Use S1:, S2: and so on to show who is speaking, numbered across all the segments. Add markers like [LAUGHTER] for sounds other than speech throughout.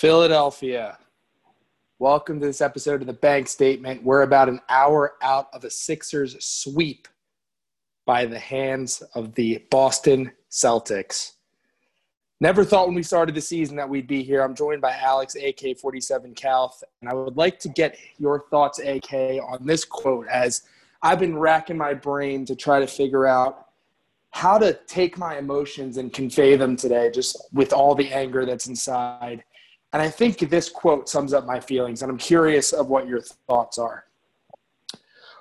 S1: Philadelphia. Welcome to this episode of the Bank Statement. We're about an hour out of a Sixers sweep by the hands of the Boston Celtics. Never thought when we started the season that we'd be here. I'm joined by Alex, AK47 Calth, and I would like to get your thoughts, AK, on this quote as I've been racking my brain to try to figure out how to take my emotions and convey them today, just with all the anger that's inside. And I think this quote sums up my feelings, and I'm curious of what your thoughts are.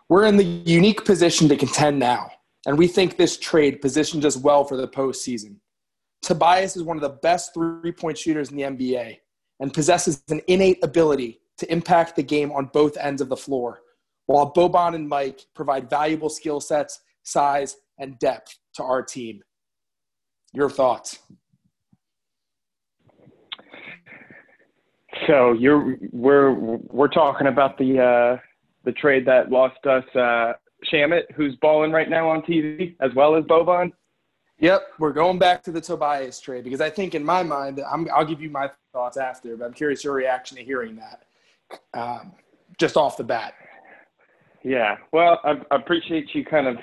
S1: We're in the unique position to contend now, and we think this trade positions us well for the postseason. Tobias is one of the best three point shooters in the NBA and possesses an innate ability to impact the game on both ends of the floor, while Boban and Mike provide valuable skill sets, size, and depth to our team. Your thoughts?
S2: So you're we're we're talking about the uh, the trade that lost us uh, Shamet, who's balling right now on TV, as well as Boban.
S1: Yep, we're going back to the Tobias trade because I think in my mind, i will give you my thoughts after, but I'm curious your reaction to hearing that um, just off the bat.
S2: Yeah, well, I, I appreciate you kind of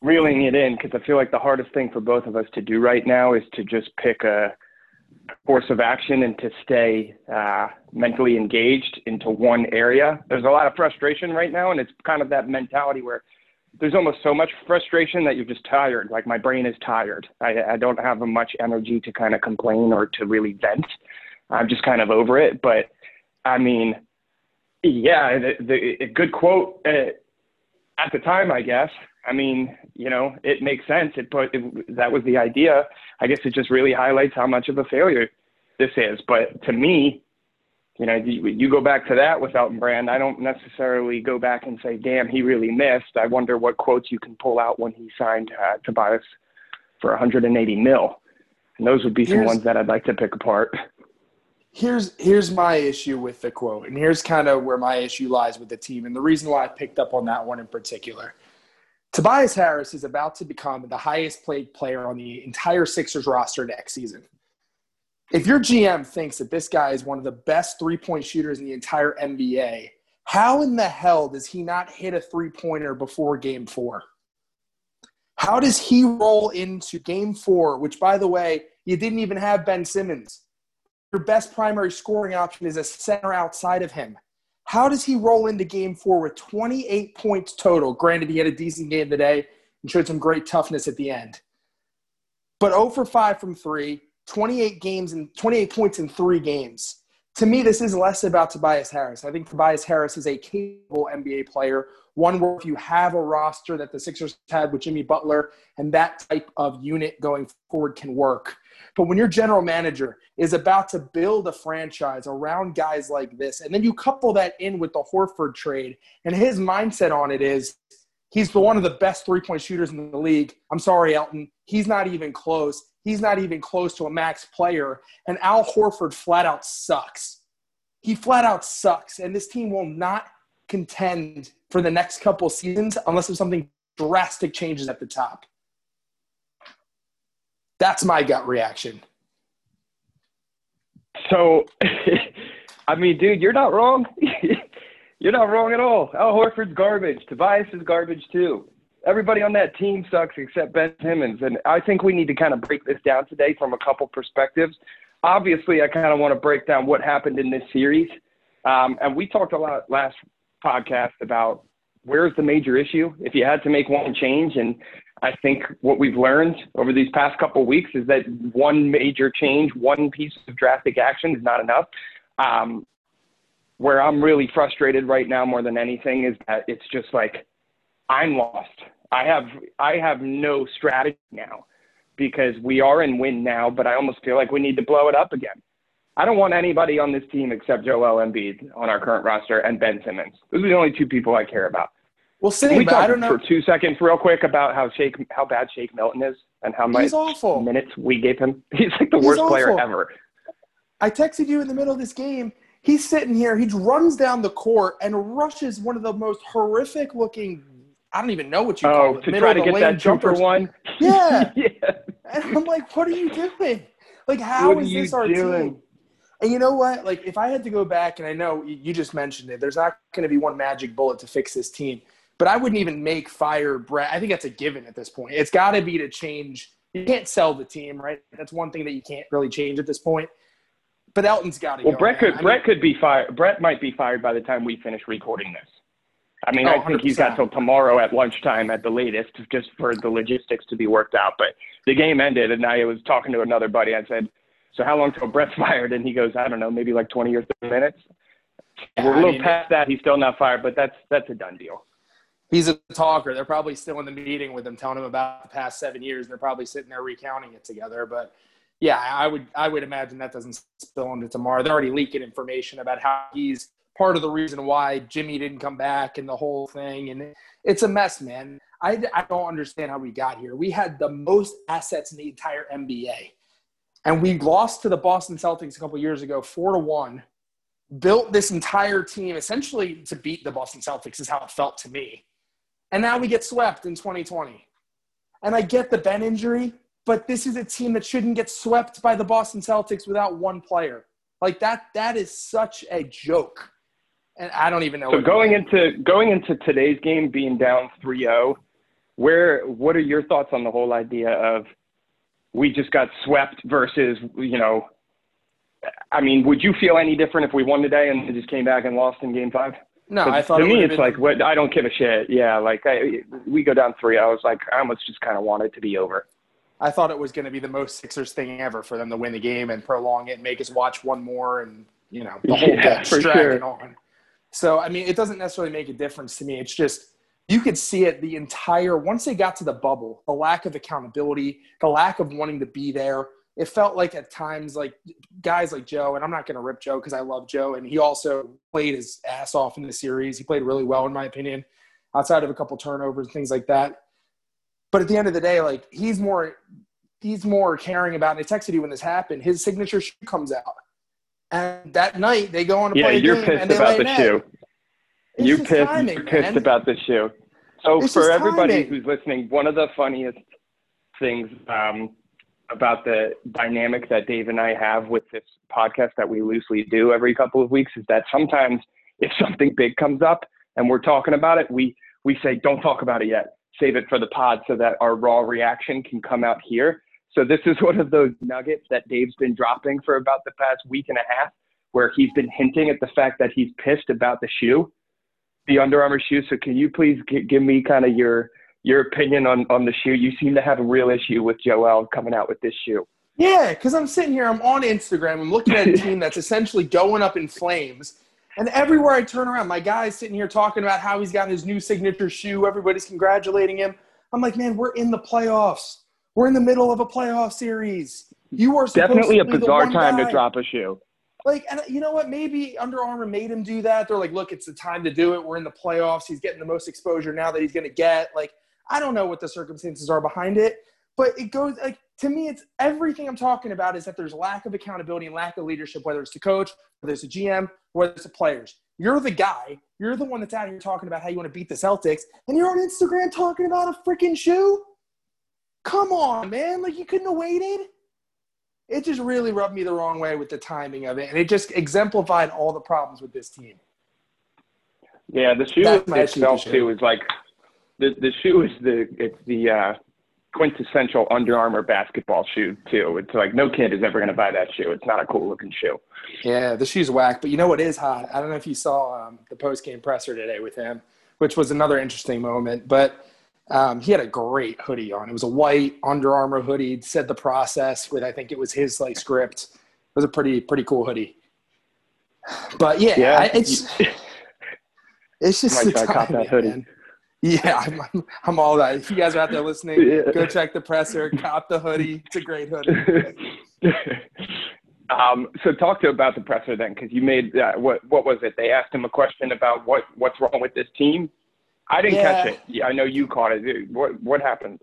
S2: reeling it in because I feel like the hardest thing for both of us to do right now is to just pick a course of action and to stay uh, mentally engaged into one area. There's a lot of frustration right now, and it's kind of that mentality where there's almost so much frustration that you're just tired. Like my brain is tired. I, I don't have much energy to kind of complain or to really vent. I'm just kind of over it. But I mean, yeah, the, the a good quote uh, at the time, I guess. I mean, you know, it makes sense. It put it, that was the idea. I guess it just really highlights how much of a failure this is. But to me, you know, you, you go back to that with Elton Brand. I don't necessarily go back and say, "Damn, he really missed." I wonder what quotes you can pull out when he signed uh, Tobias for 180 mil, and those would be some ones that I'd like to pick apart.
S1: Here's here's my issue with the quote, and here's kind of where my issue lies with the team, and the reason why I picked up on that one in particular. Tobias Harris is about to become the highest paid player on the entire Sixers roster next season. If your GM thinks that this guy is one of the best three point shooters in the entire NBA, how in the hell does he not hit a three pointer before game four? How does he roll into game four, which, by the way, you didn't even have Ben Simmons? Your best primary scoring option is a center outside of him. How does he roll into game four with 28 points total? Granted, he had a decent game today and showed some great toughness at the end. But 0 for 5 from three, 28 games and 28 points in three games. To me, this is less about Tobias Harris. I think Tobias Harris is a capable NBA player, one where if you have a roster that the Sixers had with Jimmy Butler and that type of unit going forward can work. But when your general manager is about to build a franchise around guys like this, and then you couple that in with the Horford trade, and his mindset on it is he's the one of the best three point shooters in the league. I'm sorry, Elton. He's not even close. He's not even close to a max player. And Al Horford flat out sucks. He flat out sucks. And this team will not contend for the next couple seasons unless there's something drastic changes at the top. That's my gut reaction.
S2: So, [LAUGHS] I mean, dude, you're not wrong. [LAUGHS] you're not wrong at all. Al Horford's garbage. Tobias is garbage too. Everybody on that team sucks except Ben Simmons. And I think we need to kind of break this down today from a couple perspectives. Obviously, I kind of want to break down what happened in this series. Um, and we talked a lot last podcast about where's the major issue. If you had to make one change, and I think what we've learned over these past couple of weeks is that one major change, one piece of drastic action is not enough. Um, where I'm really frustrated right now more than anything is that it's just like I'm lost. I have I have no strategy now because we are in win now, but I almost feel like we need to blow it up again. I don't want anybody on this team except Joel Embiid on our current roster and Ben Simmons. Those are the only two people I care about.
S1: Well, same, we
S2: talk
S1: I don't know.
S2: for two seconds, real quick, about how Shake, how bad Shake Milton is and how much minutes we gave him. [LAUGHS] He's like the He's worst awful. player ever.
S1: I texted you in the middle of this game. He's sitting here. He runs down the court and rushes one of the most horrific looking. I don't even know what you oh, call it.
S2: to try to get that jumper one.
S1: Yeah. [LAUGHS] yeah. And I'm like, what are you doing? Like, how is this our doing? team? And you know what? Like, if I had to go back, and I know you just mentioned it, there's not going to be one magic bullet to fix this team. But I wouldn't even make fire Brett. I think that's a given at this point. It's got to be to change. You can't sell the team, right? That's one thing that you can't really change at this point. But Elton's got to.
S2: Well,
S1: go,
S2: Brett could
S1: I
S2: Brett
S1: mean,
S2: could be fired. Brett might be fired by the time we finish recording this. I mean,
S1: Oh,
S2: I think he's got
S1: 100%.
S2: till tomorrow at lunchtime at the latest, just for the logistics to be worked out. But the game ended, and I was talking to another buddy. I said, "So how long till Brett's [LAUGHS] fired?" And he goes, "I don't know, maybe like 20 or 30 minutes."
S1: Yeah,
S2: We're a little
S1: mean,
S2: past that. He's still not fired, but that's that's a done deal.
S1: he's a talker. They're probably still in the meeting with him, telling him about the past seven years. They're probably sitting there recounting it together. But yeah, I would I would imagine that doesn't spill into tomorrow. They're already leaking information about how he's part of the reason why Jimmy didn't come back and the whole thing. And it's a mess, man. I, I don't understand how we got here. We had the most assets in the entire NBA, and we lost to the Boston Celtics a couple years ago, four to one. Built this entire team essentially to beat the Boston Celtics is how it felt to me. And now we get swept in 2020. And I get the Ben injury, but this is a team that shouldn't get swept by the Boston Celtics without one player. Like that that is such a joke. And I don't even know.
S2: So
S1: what-
S2: going into going into today's game being down 3-0, where what are your thoughts on the whole idea of we just got swept versus you know I mean, would you feel any different if we won today and just came back and lost in game 5?
S1: no, I thought
S2: to
S1: it
S2: me it's
S1: been-
S2: like what I don't give a shit. Yeah, like I, we go down 3 I was like I almost just kind of want it to be over.
S1: I thought it was going to be the most Sixers thing ever for them to win the game and prolong it, and make us watch one more, and you know the whole [LAUGHS]
S2: Yeah,
S1: dragging
S2: sure.
S1: on. So I mean, it doesn't necessarily make a difference to me. It's just you could see it the entire once they got to the bubble, the lack of accountability, the lack of wanting to be there. It felt like at times like guys like Joe, and I'm not going to rip Joe because I love Joe, and he also played his ass off in the series. He played really well, in my opinion, outside of a couple turnovers and things like that. But at the end of the day, like he's more he's more caring about. And I texted you when this happened. His signature shoe comes out, and that night they go on to
S2: Yeah,
S1: play a
S2: you're
S1: game
S2: pissed
S1: and they
S2: about
S1: lay
S2: the
S1: an
S2: shoe.
S1: It's
S2: you pissed
S1: timing,
S2: you're pissed
S1: man.
S2: about the shoe. So
S1: It's
S2: for everybody who's listening, one of the funniest things um, about the dynamic that Dave and I have with this podcast that we loosely do every couple of weeks is that sometimes if something big comes up and we're talking about it, we we say don't talk about it yet. Save it for the pod so that our raw reaction can come out here. So this is [LAUGHS] one of those nuggets that Dave's been dropping for about the past week and a half, where he's been hinting at the fact that he's pissed about the shoe the Under Armour shoe. So can you please g- give me kind of your your opinion on on the shoe? You seem to have a real issue with Joel coming out with this shoe.
S1: Yeah, because I'm sitting here, I'm on Instagram, I'm looking at a team that's [LAUGHS] essentially going up in flames. And everywhere I turn around, my guy's sitting here talking about how he's got his new signature shoe. Everybody's congratulating him. I'm like, man, we're in the playoffs. We're in the middle of a playoff series. You are
S2: Definitely a bizarre time
S1: guy.
S2: to drop a shoe.
S1: Like, and uh, you know what? Maybe Under Armour made him do that. They're like, look, it's the time to do it. We're in the playoffs. He's getting the most exposure now that he's going to get. Like, I don't know what the circumstances are behind it, but it goes like to me, it's everything I'm talking about is that there's lack of accountability and lack of leadership, whether it's the coach, whether it's a GM, whether it's the players. You're the guy. You're the one that's out here talking about how you want to beat the Celtics, and you're on Instagram talking about a freaking shoe. Come on, man! Like you couldn't have waited it just really rubbed me the wrong way with the timing of it, and it just exemplified all the problems with this team.
S2: Yeah, the shoe
S1: That's my issue with
S2: itself
S1: shoe.
S2: too is like the the shoe is the it's the uh, quintessential Under Armour basketball shoe too. It's like no kid is ever going to buy that shoe. It's not a cool looking shoe.
S1: Yeah, the shoe's whack, but you know what is hot? I don't know if you saw um, the post game presser today with him, which was another interesting moment. But um, he had a great hoodie on. It was a white Under Armour hoodie. It Said the process with I think it was his like script. It was a pretty pretty cool hoodie. But yeah,
S2: Yeah,
S1: I, it's [LAUGHS] it's just the
S2: try that hoodie.
S1: man. Yeah, I'm, I'm, I'm all that. If you guys are out there listening,
S2: Yeah.
S1: go check the presser, cop the hoodie. It's a great hoodie. [LAUGHS]
S2: um, so talk to about the presser then, because you made uh, what what was it? They asked him a question about what what's wrong with this team. I didn't
S1: Yeah.
S2: catch it. Yeah, I know you caught it. What what happened?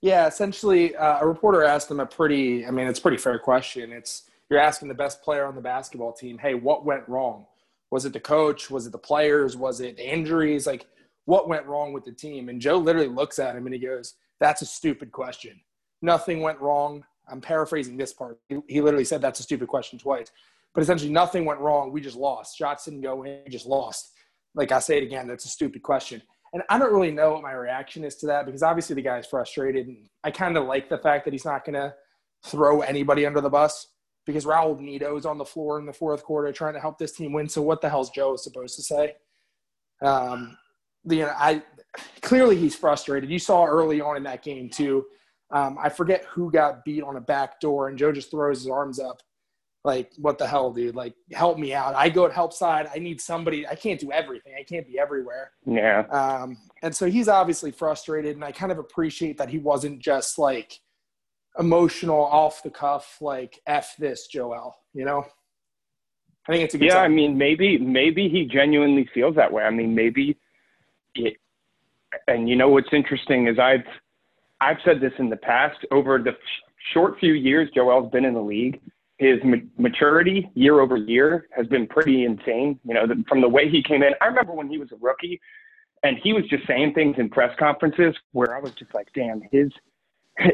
S1: Yeah, essentially, uh, a reporter asked him a pretty, I mean, it's a pretty fair question. It's you're asking the best player on the basketball team, hey, what went wrong? Was it the coach? Was it the players? Was it the injuries? Like, what went wrong with the team? And Joe literally looks at him and he goes, that's a stupid question. Nothing went wrong. I'm paraphrasing this part. He, he literally said that's a stupid question twice. but essentially nothing went wrong. We just lost. Shots didn't go in. We just lost. Like I say it again, that's a stupid question. And I don't really know what my reaction is to that because obviously the guy's frustrated. And I kind of like the fact that he's not going to throw anybody under the bus because Raul is on the floor in the fourth quarter trying to help this team win. So what the hell's Joe supposed to say? Um, you know, I clearly he's frustrated. You saw early on in that game too. Um, I forget who got beat on a back door, and Joe just throws his arms up, like, "What the hell, dude? Like, help me out! I go to help side. I need somebody. I can't do everything. I can't be everywhere."
S2: Yeah.
S1: Um, and so he's obviously frustrated, and I kind of appreciate that he wasn't just like emotional, off the cuff, like "f this, Joel." You know. I think it's a good.
S2: Yeah,
S1: sign.
S2: I mean, maybe maybe he genuinely feels that way. I mean, maybe it, and you know what's interesting is I've I've said this in the past over the short few years Joel's been in the league, his ma- maturity year over year has been pretty insane. You know, the, from the way he came in. I remember when he was a rookie, and he was just saying things in press conferences where I was just like, damn, his [LAUGHS]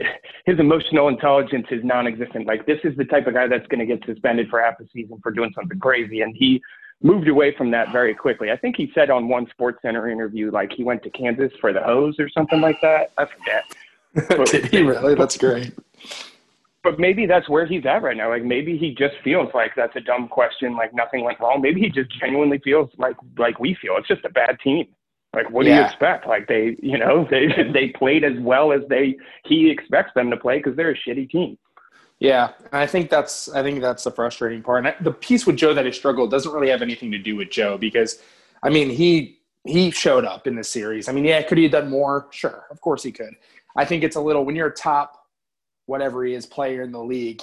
S2: his emotional intelligence is non-existent. Like this is the type of guy that's going to get suspended for half a season for doing something crazy, and he moved away from that very quickly. I think he said on one SportsCenter interview, like he went to Kansas for the hose or something like that. I forget. [LAUGHS]
S1: Did he really? That's great.
S2: But maybe that's where he's at right now. Like maybe he just feels like that's a dumb question. Like nothing went wrong. Maybe he just genuinely feels like like we feel. It's just a bad team. Like what do you expect? Like they, you know, [LAUGHS] they they played as well as they he expects them to play because they're a shitty team.
S1: Yeah, I think that's I think that's the frustrating part. And the piece with Joe that he struggled doesn't really have anything to do with Joe because, I mean, he he showed up in the series. I mean, yeah, could he have done more? Sure, of course he could. I think it's a little when you're a top, whatever he is, player in the league,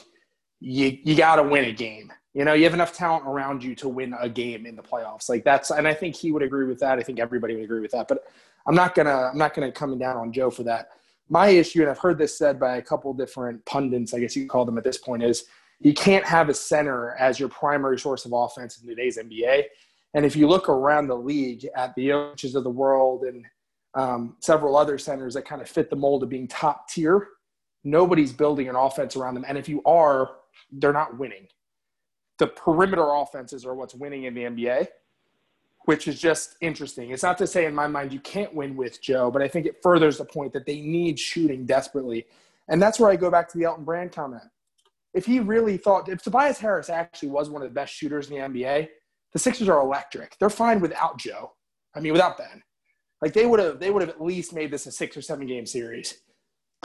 S1: you you got to win a game. You know, you have enough talent around you to win a game in the playoffs. Like that's, and I think he would agree with that. I think everybody would agree with that. But I'm not gonna, I'm not gonna come down on Joe for that. My issue, and I've heard this said by a couple different pundits, I guess you call them at this point, is you can't have a center as your primary source of offense in today's NBA. And if you look around the league at the Jokic's of the world and um, several other centers that kind of fit the mold of being top tier, nobody's building an offense around them. And if you are, they're not winning the perimeter offenses are what's winning in the NBA, which is just interesting. It's not to say in my mind you can't win with Joe, but I think it furthers the point that they need shooting desperately. And that's where I go back to the Elton Brand comment. If he really thought, if Tobias Harris actually was one of the best shooters in the NBA, the Sixers are electric. They're fine without Joe. I mean, without Ben. Like they would have, they would have at least made this a six or seven game series.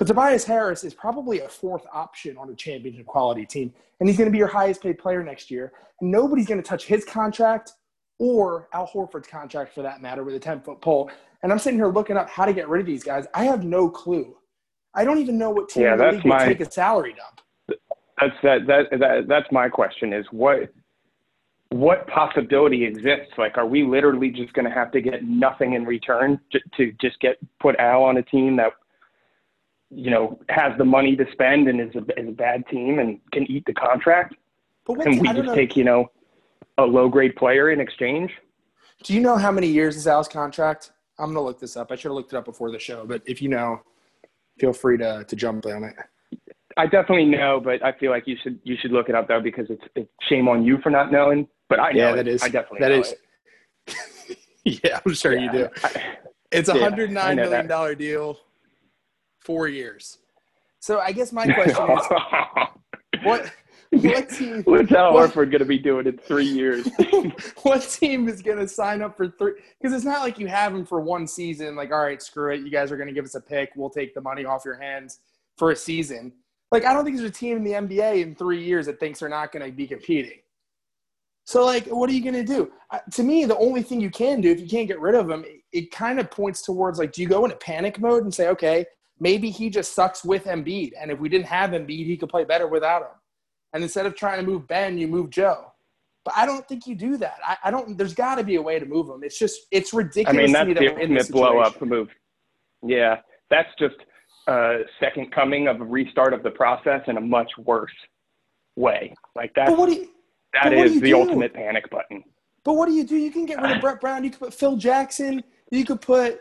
S1: But Tobias Harris is probably a fourth option on a championship quality team, and he's going to be your highest paid player next year. And nobody's going to touch his contract or Al Horford's contract for that matter with a 10 foot pole. And I'm sitting here looking up how to get rid of these guys. I have no clue. I don't even know what team yeah, that's my, take a salary dump.
S2: That's that, that that that's my question is what what possibility exists? Like, are we literally just going to have to get nothing in return to, to just get put Al on a team that you know, has the money to spend and is a, is a bad team and can eat the contract? But and we just know. take, you know, a low grade player in exchange?
S1: Do you know how many years is Al's contract? I'm going to look this up. I should have looked it up before the show, but if you know, feel free to, to jump on it.
S2: I definitely know, but I feel like you should you should look it up though because it's, it's shame on you for not knowing. But I know yeah, that it. is. I definitely that is. [LAUGHS]
S1: yeah, I'm sure yeah, you do. I, it's a hundred nine yeah, million dollar deal four years. So I guess my [LAUGHS] question is, what what team? [LAUGHS]
S2: What's Al Horford going to be doing in three years? [LAUGHS]
S1: what team is going to sign up for three? Because it's not like you have him for one season. Like, all right, screw it. You guys are going to give us a pick. We'll take the money off your hands for a season. Like, I don't think there's a team in the NBA in three years that thinks they're not going to be competing. So, like, what are you going to do? Uh, to me, the only thing you can do if you can't get rid of him, it, it kind of points towards like, do you go into panic mode and say, okay, maybe he just sucks with Embiid. And if we didn't have Embiid, he could play better without him. And instead of trying to move Ben, you move Joe. But I don't think you do that. I, I don't. There's got to be a way to move him. It's just it's ridiculous. I mean,
S2: that's
S1: the
S2: ultimate blow up move. Yeah, that's just a second coming of a restart of the process in a much worse way. Like that. What do you, that is the do? ultimate panic button.
S1: But what do you do? You can get rid of [SIGHS] Brett Brown. You could put Phil Jackson. You could put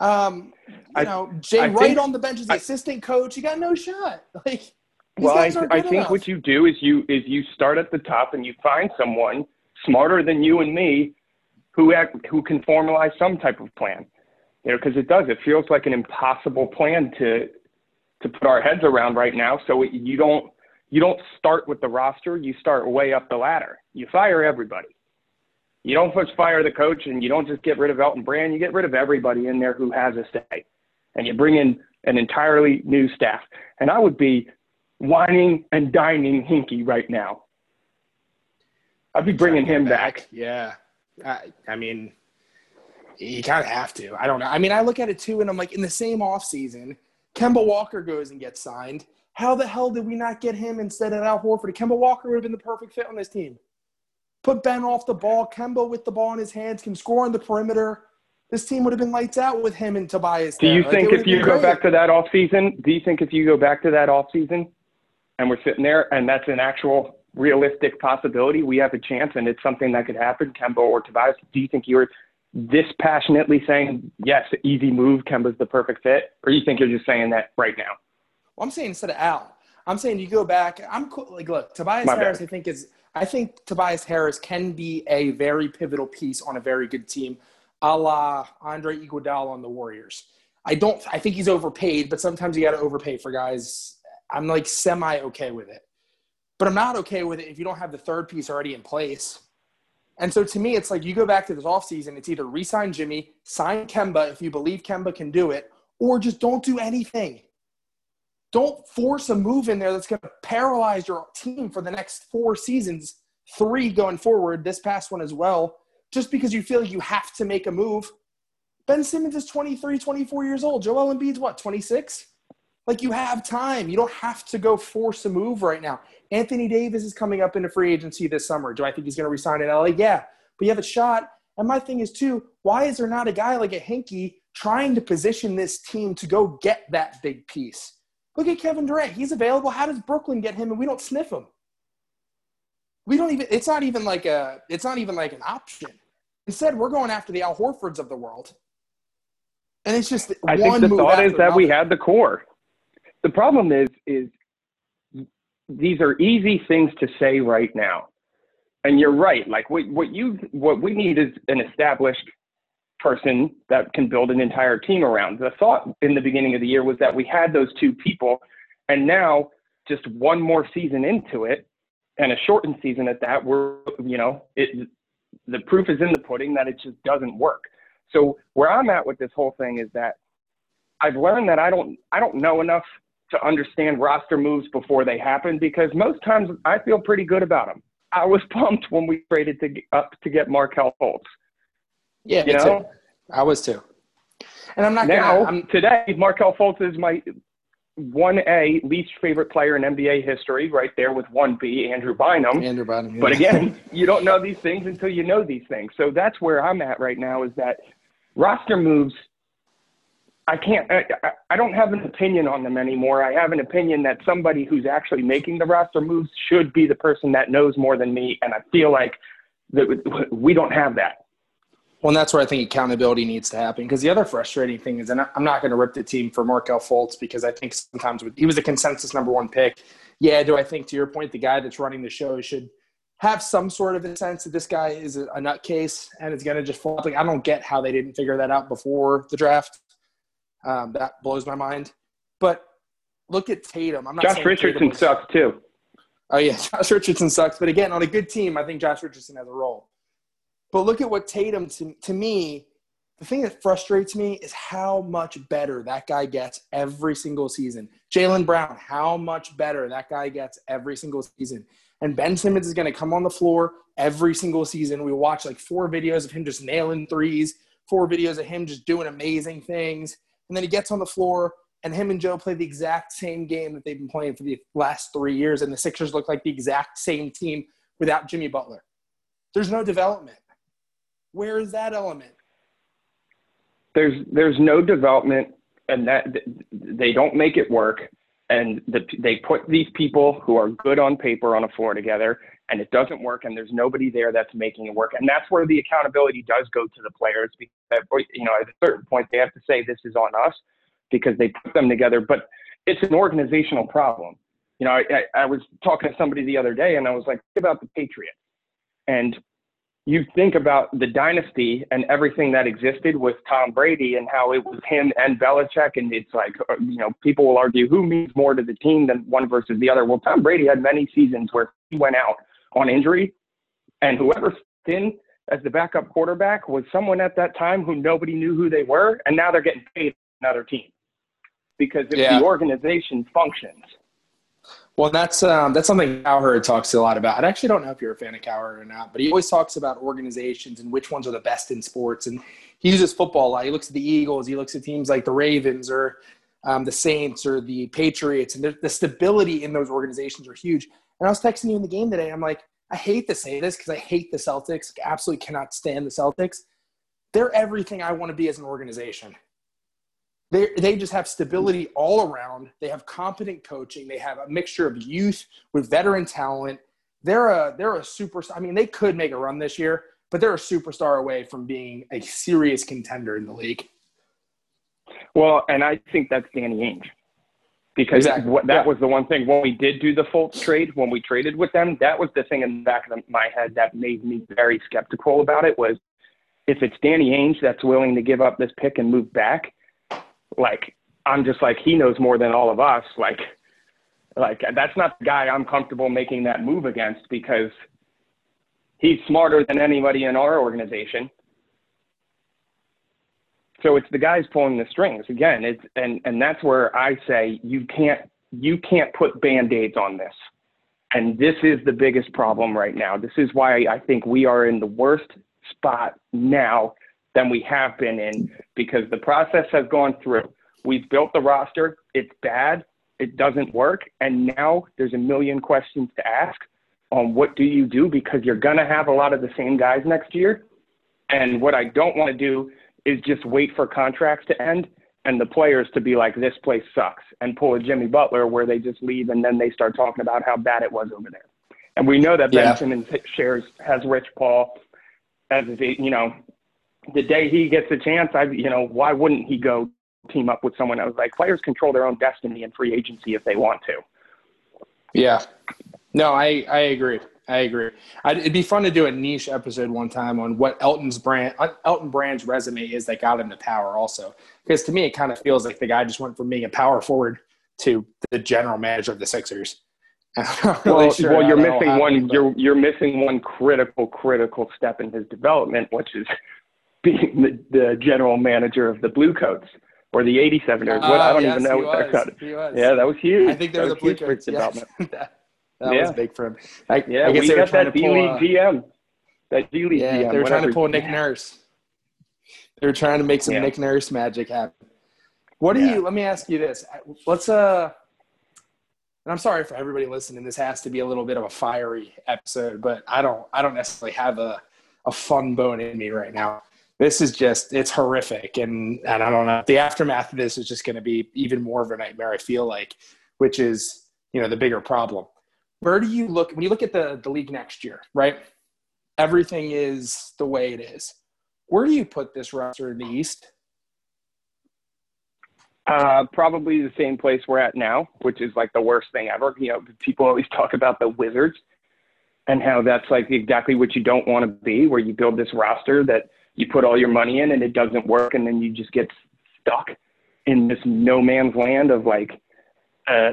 S1: um, you I, know, Jay I Wright think, on the bench as the assistant coach. You got no shot. [LAUGHS] Like,
S2: well, I, I think
S1: enough.
S2: what you do is you is you start at the top and you find someone smarter than you and me who act, who can formalize some type of plan. You know, because it does. It feels like an impossible plan to to put our heads around right now. So it, you don't you don't start with the roster. You start way up the ladder. You fire everybody. You don't just fire the coach and you don't just get rid of Elton Brand. You get rid of everybody in there who has a say, and you bring in an entirely new staff. And I would be wining and dining Hinkie right now. I'd be bringing him back. back.
S1: Yeah. I, I mean, you kind of have to. I don't know. I mean, I look at it too, and I'm like, in the same offseason, Kemba Walker goes and gets signed. How the hell did we not get him instead of Al Horford? Kemba Walker would have been the perfect fit on this team. Put Ben off the ball. Kemba with the ball in his hands can score on the perimeter. This team would have been lights out with him and Tobias.
S2: Do you think if you go back to that off season? Do you think if you go back to that off season, and we're sitting there, and that's an actual realistic possibility, we have a chance, and it's something that could happen, Kemba or Tobias? Do you think you were this passionately saying yes, easy move, Kemba's the perfect fit, or you think you're just saying that right now?
S1: Well, I'm saying instead of Al, I'm saying you go back. I'm cool, like, look, Tobias My Harris. Bad. I think is I think Tobias Harris can be a very pivotal piece on a very good team, a la Andre Iguodala on the Warriors. I don't. I think he's overpaid, but sometimes you got to overpay for guys. I'm like semi okay with it, but I'm not okay with it if you don't have the third piece already in place. And so to me, it's like you go back to this offseason, it's either re-sign Jimmy, sign Kemba if you believe Kemba can do it, or just don't do anything. Don't force a move in there that's going to paralyze your team for the next four seasons, three going forward, this past one as well, just because you feel like you have to make a move. Ben Simmons is 23, 24 years old. Joel Embiid's what, 26? Like you have time. You don't have to go force a move right now. Anthony Davis is coming up into free agency this summer. Do I think he's going to resign in LA? Yeah, but you have a shot. And my thing is too, why is there not a guy like a Hinkie trying to position this team to go get that big piece? Look at Kevin Durant. He's available. How does Brooklyn get him and we don't sniff him? We don't even it's not even like a it's not even like an option. Instead, we're going after the Al Horfords of the world. And it's just
S2: I think the thought is that another. we had the core. The problem is is these are easy things to say right now. And you're right. Like what what you what we need is an established person that can build an entire team around. The thought in the beginning of the year was that we had those two people, and now just one more season into it, and a shortened season at that, we're you know it the proof is in the pudding that it just doesn't work. So where I'm at with this whole thing is that I've learned that I don't I don't know enough to understand roster moves before they happen because most times I feel pretty good about them. I was [LAUGHS] pumped when we traded to up to get Markelle Fultz.
S1: Yeah, you know, too. I was too. And I'm not
S2: now
S1: gonna, I'm,
S2: today. Markelle Fultz is my one A least favorite player in NBA history, right there with one B, Andrew Bynum.
S1: Andrew Bynum. Yeah.
S2: But again, [LAUGHS] you don't know these things until you know these things. So that's where I'm at right now. Is that roster moves? I can't. I, I don't have an opinion on them anymore. I have an opinion that somebody who's actually making the roster moves should be the person that knows more than me, and I feel like that we don't have that.
S1: Well, and that's where I think accountability needs to happen. Because the other frustrating thing is, and I'm not going to rip the team for Markelle Fultz because I think sometimes he was a consensus number one pick. Yeah, do I think to your point, the guy that's running the show should have some sort of a sense that this guy is a nutcase and it's going to just fall. Like I don't get how they didn't figure that out before the draft. Um, that blows my mind. But look at Tatum. I'm not.
S2: Josh Richardson was, sucks too.
S1: Oh yeah, [LAUGHS] Josh Richardson sucks. But again, on a good team, I think Josh Richardson has a role. But look at what Tatum, to, to me, the thing that frustrates me is how much better that guy gets every single season. Jaylen Brown, how much better that guy gets every single season. And Ben Simmons is going to come on the floor every single season. We watch like four videos of him just nailing threes, four videos of him just doing amazing things. And then he gets on the floor, and him and Joe play the exact same game that they've been playing for the last three years. And the Sixers look like the exact same team without Jimmy Butler. There's no development. Where is that element?
S2: There's there's no development, and that they don't make it work. And the, they put these people who are good on paper on a floor together, and it doesn't work. And there's nobody there that's making it work. And that's where the accountability does go to the players. Because you know, at a certain point, they have to say this is on us because they put them together. But it's an organizational problem. You know, I, I, was talking to somebody the other day and I was like, about the Patriots. And you think about the dynasty and everything that existed with Tom Brady and how it was him and Belichick. And it's like, uh, you know, people will argue who means more to the team than one versus the other. Well, Tom Brady had many seasons where he went out on injury, and whoever in as the backup quarterback was someone at that time who nobody knew who they were, and now they're getting paid another team because if yeah. the organization functions.
S1: Well, that's um, that's something Cowherd talks a lot about. I actually don't know if you're a fan of Cowherd or not, but he always talks about organizations and which ones are the best in sports. And he uses football a lot. He looks at the Eagles. He looks at teams like the Ravens or um, the Saints or the Patriots, and the stability in those organizations are huge. And I was texting you in the game today. I'm like, I hate to say this because I hate the Celtics. Absolutely cannot stand the Celtics. They're everything I want to be as an organization. They, they just have stability all around. They have competent coaching. They have a mixture of youth with veteran talent. They're a they're a superstar. I mean, they could make a run this year, but they're a superstar away from being a serious contender in the league.
S2: Well, and I think that's Danny Ainge because exactly. that yeah. was the one thing when we did do the Fultz trade, when we traded with them, that was the thing in the back of my head that made me very skeptical about it was if it's Danny Ainge that's willing to give up this pick and move back, like I'm just like he knows more than all of us. Like, like that's not the guy I'm comfortable making that move against because he's smarter than anybody in our organization. So it's the guys pulling the strings again. It's and and that's where I say you can't you can't put band-aids on this. And this is the biggest problem right now. This is why I think we are in the worst spot now than we have been in because the process has gone through. We've built the roster. It's bad. It doesn't work. And now there's a million questions to ask on what do you do because you're going to have a lot of the same guys next year. And what I don't want to do is just wait for contracts to end and the players to be like, this place sucks and pull a Jimmy Butler where they just leave and then they start talking about how bad it was over there. And we know that yeah. Ben Simmons shares has Rich Paul as a, you know, the day he gets a chance, I, you know, why wouldn't he go team up with someone I was Like players control their own destiny in free agency if they want to.
S1: Yeah. No, I, I agree. I agree. I'd, it'd be fun to do a niche episode one time on what Elton's brand, uh, Elton Brand's resume is that got him to power. Also, because to me, it kind of feels like the guy just went from being a power forward to the general manager of the Sixers. [LAUGHS]
S2: Really well, sure well, you're missing one. You're you're missing one critical critical step in his development, which is being the, the general manager of the Bluecoats or the 87ers. what I don't yes, even know what they're called. Yeah, that was huge.
S1: I think they're
S2: the
S1: Bluecoats. Yes. [LAUGHS] That
S2: yeah.
S1: was big for him.
S2: I, yeah, I guess we got that D League GM. That D League
S1: yeah,
S2: GM.
S1: They were trying to pull Nick Nurse. They were trying to make some yeah. Nick Nurse magic happen. What do yeah. you? Let me ask you this. Let's uh. And I'm sorry for everybody listening. This has to be a little bit of a fiery episode, but I don't. I don't necessarily have a a fun bone in me right now. This is just it's horrific, and and I don't know. The aftermath of this is just going to be even more of a nightmare. I feel like, which is you know the bigger problem where do you look when you look at the, the league next year, right? Everything is the way it is. Where do you put this roster in the East?
S2: Uh, probably the same place we're at now, which is like the worst thing ever. You know, people always [LAUGHS] talk about the Wizards and how that's like exactly what you don't want to be, where you build this roster that you put all your money in and it doesn't work, and then you just get stuck in this no man's land of like uh,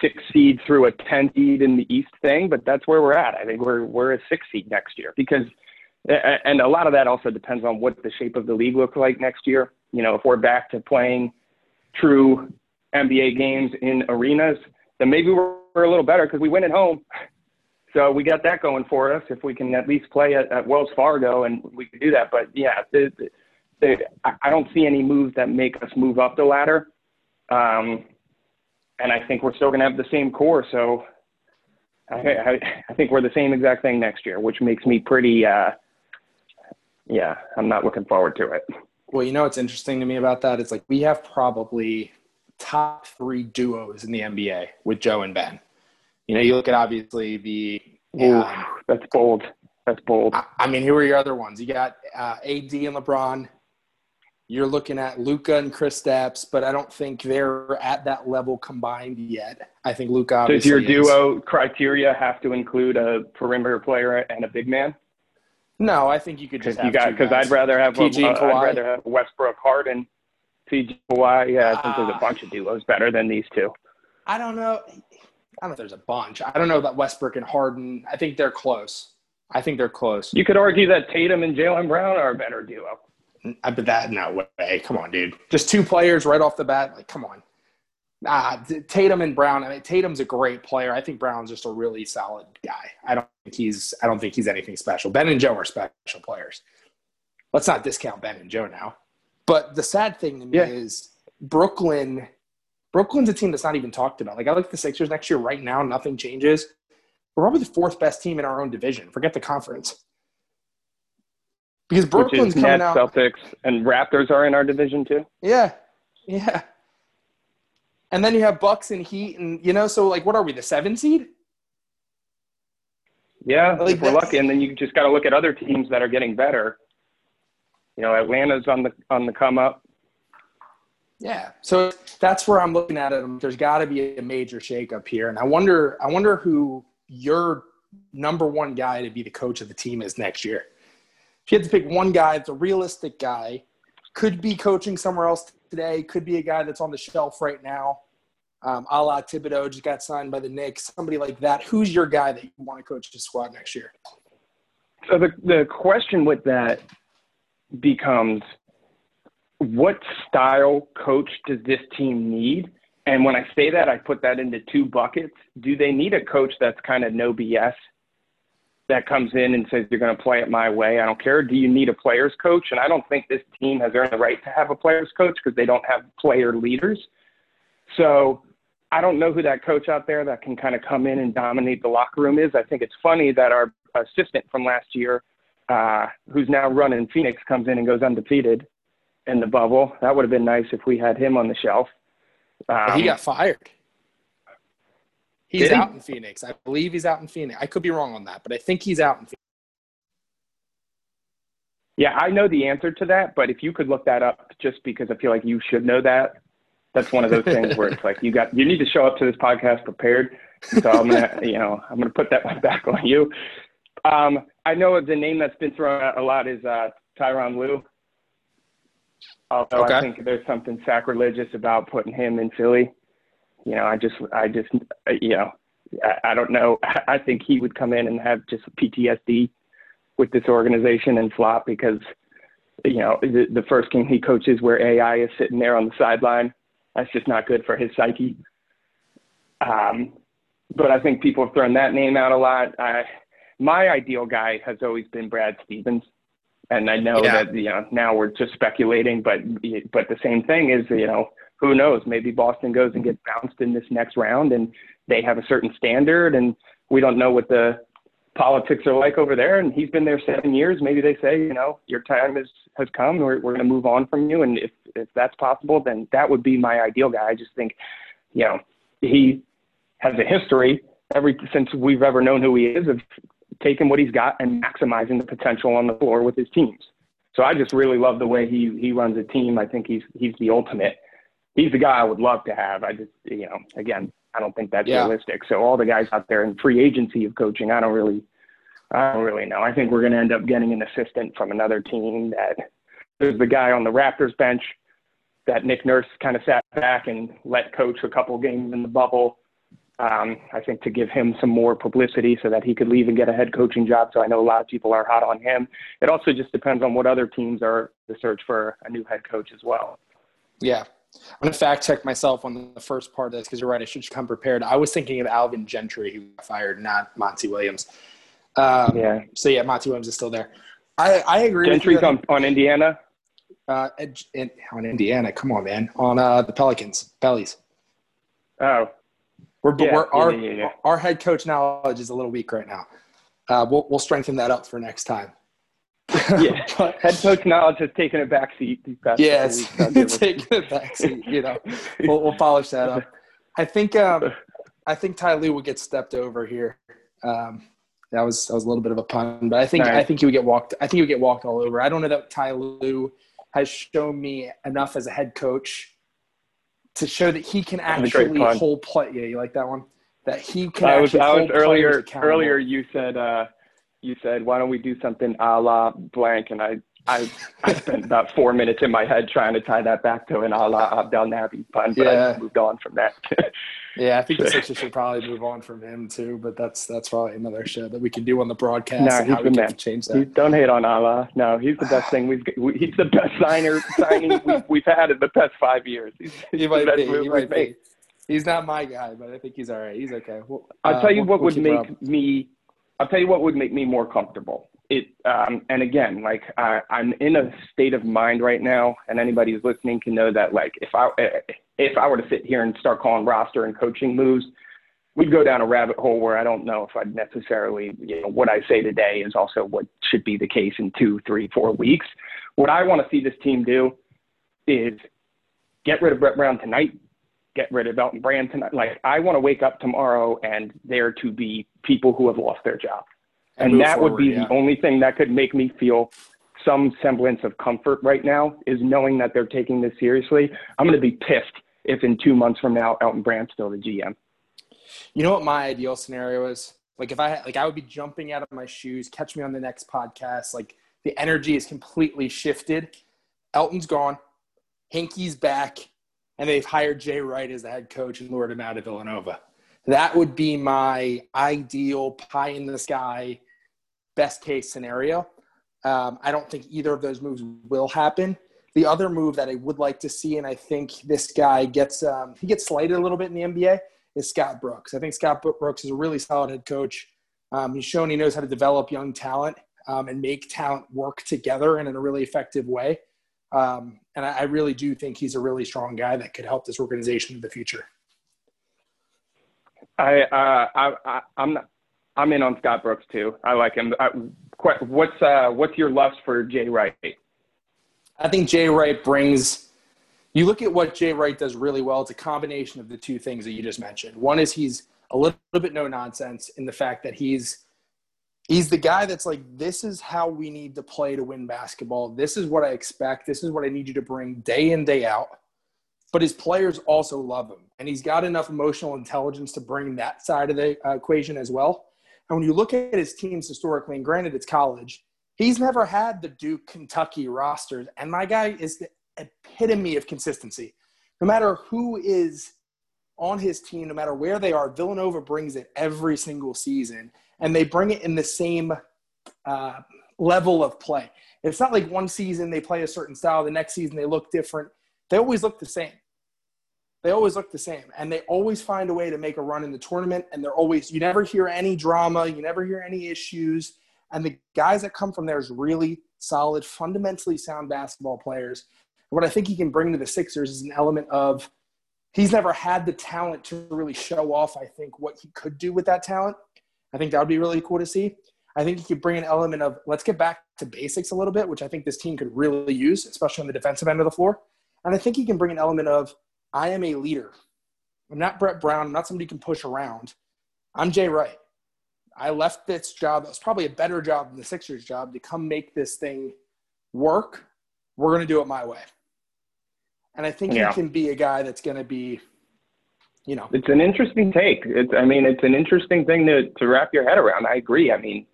S2: six seed through a 10 seed in the East thing, but that's where we're at. I think we're, we're a six seed next year because, and a lot of that also depends on what the shape of the league looks like next year. You know, if we're back to playing true NBA games in arenas, then maybe we're, we're a little better because we win at home. So we got that going for us. If we can at least play at, at Wells Fargo and we can do that. But yeah, the, the, I don't see any moves that make us move up the ladder. Um, and I think we're still going to have the same core. So I, I, I, think we're the same exact thing next year, which makes me pretty, uh, yeah, I'm not looking forward to it.
S1: Well, you know what's interesting to me about that? It's like we have probably top three duos in the NBA with Joe and Ben. You know, you look at obviously the.
S2: Ooh, um, that's bold. That's bold.
S1: I, I, mean, who are your other ones? You got uh, AD and LeBron. You're looking at Luka and Kristaps, but I don't think they're at that level combined yet. I think Luka. Obviously.
S2: Does your duo is. criteria have to include a perimeter player and a big man?
S1: No, I think you could just
S2: you got because I'd rather have
S1: PG a, uh,
S2: I'd rather have Westbrook Harden, PG Kawhi. Yeah, I think uh, there's a ah. bunch of duos better than these two.
S1: I don't know. I don't know if there's a bunch. I don't know that Westbrook and Harden. I think they're close. I think they're close.
S2: You could argue that Tatum and Jaylen Brown are a better duo.
S1: I bet that no way. Come on, dude. Just two players right off the bat. Like, come on. Nah, Tatum and Brown. I mean, Tatum's a great player. I think Brown's just a really solid guy. I don't think he's. I don't think he's anything special. Ben and Joe are special players. Let's not discount Ben and Joe now. But the sad thing to me yeah. is Brooklyn. Brooklyn's a team that's not even talked about. Like I look at the Sixers next year. Right now, nothing changes. We're probably the fourth best team in our own division. Forget the conference. Because Brooklyn's coming
S2: Nets,
S1: out.
S2: Celtics, and Raptors are in our division too.
S1: Yeah, yeah. And then you have Bucks and Heat, and you know, so like, what are we, the seven seed?
S2: Yeah, like if we're lucky, and then you just got to look at other teams that are getting better. You know, Atlanta's on the on the come up.
S1: Yeah, so that's where I'm looking at it. There's got to be a major shakeup here, and I wonder, I wonder who your number one guy to be the coach of the team is next year. If you had to pick one guy that's a realistic guy, could be coaching somewhere else today, could be a guy that's on the shelf right now, um, a la Thibodeau just got signed by the Knicks, somebody like that. Who's your guy that you want to coach the squad next year?
S2: So the the question with that becomes, what style coach does this team need? And when I say that, I put that into two buckets. Do they need a coach that's kind of no BS that comes in and says you're going to play it my way. I don't care. Do you need a players coach? And I don't think this team has earned the right to have a players coach because they don't have player leaders. So I don't know who that coach out there that can kind of come in and dominate the locker room is. I think it's funny that our assistant from last year, uh, who's now running Phoenix, comes in and goes undefeated in the bubble. That would have been nice if we had him on the shelf.
S1: Um, he got fired. He's out in Phoenix. I believe he's out in Phoenix. I could be wrong on that, but I think he's out in Phoenix.
S2: Yeah, I know the answer to that, but if you could look that up just because I feel like you should know that, that's one of those things where it's like you got you need to show up to this podcast prepared. So I'm gonna [LAUGHS] you know I'm gonna put that one back on you. Um, I know the name that's been thrown out a lot is uh, Tyronn Lue. Although okay. I think there's something sacrilegious about putting him in Philly you know, I just, I just, you know, I, I don't know. [LAUGHS] I think he would come in and have just PTSD with this organization and flop because, you know, the, the first game he coaches where AI is sitting there on the sideline, that's just not good for his psyche. Um, but I think people have thrown that name out a lot. I, my ideal guy has always been Brad Stevens. And I know yeah. that, you know, now we're just speculating, but, but the same thing is, you know, who knows? Maybe Boston goes and gets bounced in this next round and they have a certain standard and we don't know what the politics are like over there. And he's been there seven years. Maybe they say, you know, your time is, has come. We're, we're going to move on from you. And if, if that's possible, then that would be my ideal guy. I just think, you know, he has a history every since we've ever known who he is of taking what he's got and maximizing the potential on the floor with his teams. So I just really love the way he he runs a team. I think he's he's the ultimate he's the guy I would love to have. I just, you know, again, I don't think that's yeah. realistic. So all the guys out there in free agency of coaching, I don't really, I don't really know. I think we're going to end up getting an assistant from another team that there's the guy on the Raptors bench that Nick Nurse kind of sat back and let coach a couple games in the bubble. Um, I think to give him some more publicity so that he could leave and get a head coaching job. So I know a lot of people are hot on him. It also just depends on what other teams are to search for a new head coach as well.
S1: Yeah, I'm going to fact check myself on the first part of this because you're right. I should come prepared. I was thinking of Alvin Gentry, who got fired, not Monty Williams. Um, yeah. So, yeah, Monty Williams is still there. I, I agree
S2: Gentry's on, on Indiana?
S1: Uh, in, on Indiana. Come on, man. On uh, the Pelicans. Pellies.
S2: Oh.
S1: We're, yeah, we're, our, yeah, yeah, our head coach knowledge is a little weak right now. Uh, we'll, we'll strengthen that up for next time. [LAUGHS]
S2: yeah, [LAUGHS] but, head coach knowledge has taken a back seat.
S1: Yeah, it's taken a back seat. You know, [LAUGHS] we'll, we'll polish that up. I think um, I think Ty Lue would get stepped over here. Um, that was that was a little bit of a pun, but I think I think he would get walked. I think he would get walked all over. I don't know that Ty Lue has shown me enough as a head coach to show that he can actually hold play. Yeah, you like that one? That he can. I was, I was
S2: earlier. Earlier, you said, uh, you said, why don't we do something a la blank? And I I, I spent about four minutes in my head trying to tie that back to an a la Abdel Nabi pun, but yeah. I moved on from that. [LAUGHS]
S1: yeah, I think the Sixers should probably move on from him too, but that's that's probably another show that we can do on the broadcast no, and how we can change that.
S2: don't hate on Allah. No, he's the best thing we've. He's the best signer signing we've, [LAUGHS] we've had in the past five years. He's,
S1: he's he might be. He might be. He's not my guy, but I think he's all right. He's okay. Well,
S2: I'll tell you uh, what we'll, would make me. I'll tell you what would make me more comfortable it um, and again like I, i'm in a state of mind right now and anybody who's listening can know that like if i if i were to sit here and start calling roster and coaching moves we'd go down a rabbit hole where i don't know if i'd necessarily you know what i say today is also what should be the case in two three four weeks. What i want to see this team do is get rid of brett brown tonight get rid of elton brand tonight. Like i want to wake up tomorrow and there to be people who have lost their job and, that forward, would be yeah. the only thing that could make me feel some semblance of comfort right now is knowing that they're taking this seriously. I'm going to be pissed if in two months from now Elton Brand's still the GM.
S1: You know what my ideal scenario is? Like if I like I would be jumping out of my shoes. Catch me on the next podcast. Like the energy is completely shifted. Elton's gone. Hinkie's back, and they've hired Jay Wright as the head coach and lured him out of Villanova. That would be my ideal pie in the sky best case scenario. Um, I don't think either of those moves will happen. The other move that I would like to see, and I think this guy gets um, he gets slighted a little bit in the NBA, is Scott Brooks. I think Scott Brooks is a really solid head coach. Um, he's shown he knows how to develop young talent um, and make talent work together and in a really effective way. Um, and I, I really do think he's a really strong guy that could help this organization in the future.
S2: I, uh, I, I I'm not, I'm in on Scott Brooks too. I like him. I, what's uh, what's your lust for Jay Wright?
S1: I think Jay Wright brings. You look at what Jay Wright does really well. It's a combination of the two things that you just mentioned. One is he's a little bit no nonsense in the fact that he's he's the guy that's like, this is how we need to play to win basketball. This is what I expect. This is what I need you to bring day in day out but his players also love him. And he's got enough emotional intelligence to bring that side of the uh, equation as well. And when you look at his teams historically, and granted it's college, he's never had the Duke, Kentucky rosters. And my guy is the epitome of consistency. No matter who is on his team, no matter where they are, Villanova brings it every single season. And they bring it in the same uh, level of play. It's not like one season they play a certain style, the next season they look different. They always look the same they always look the same and they always find a way to make a run in the tournament and they're always you never hear any drama you never hear any issues and the guys that come from there is really solid fundamentally sound basketball players. And what i think he can bring to the sixers is an element of he's never had the talent to really show off i think what he could do with that talent. I think that would be really cool to see. I think he could bring an element of let's get back to basics a little bit which i think this team could really use especially on the defensive end of the floor. And i think he can bring an element of I am a leader. I'm not Brett Brown. I'm not somebody you can push around. I'm Jay Wright. I left this job. It was probably a better job than the Sixers job to come make this thing work. We're going to do it my way. And I think yeah. he can be a guy that's going to be, you know.
S2: It's an interesting take. It's, I mean, it's an interesting thing to, to wrap your head around. I agree. I mean,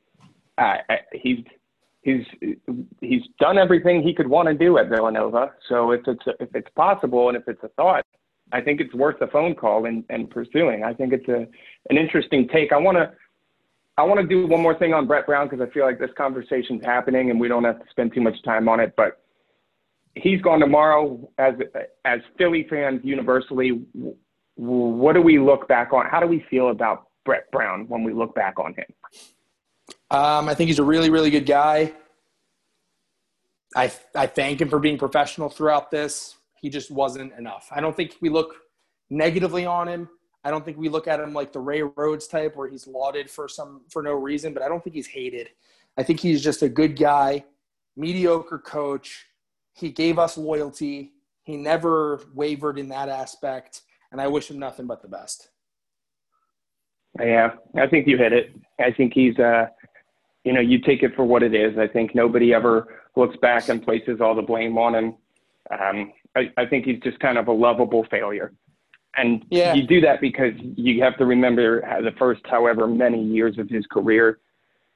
S2: I, I, he's he's he's done everything he could want to do at Villanova. So if it's if it's possible and if it's a thought, I think it's worth a phone call and, and pursuing. I think it's a an interesting take. I want to I want to do one more thing on Brett Brown because I feel like this conversation's happening and we don't have to spend too much time on it. But he's gone tomorrow. As as Philly fans universally, what do we look back on? How do we feel about Brett Brown when we look back on him?
S1: Um, I think he's a really, really good guy. I, I thank him for being professional throughout this. He just wasn't enough. I don't think we look negatively on him. I don't think we look at him like the Ray Rhodes type where he's lauded for some for no reason, but I don't think he's hated. I think he's just a good guy, mediocre coach. He gave us loyalty. He never wavered in that aspect, and I wish him nothing but the best.
S2: Yeah, I think you hit it. I think he's uh you know, you take it for what it is. I think nobody ever looks back and places all the blame on him. Um, I, I think he's just kind of a lovable failure. And yeah. you do that because you have to remember the first however many years of his career,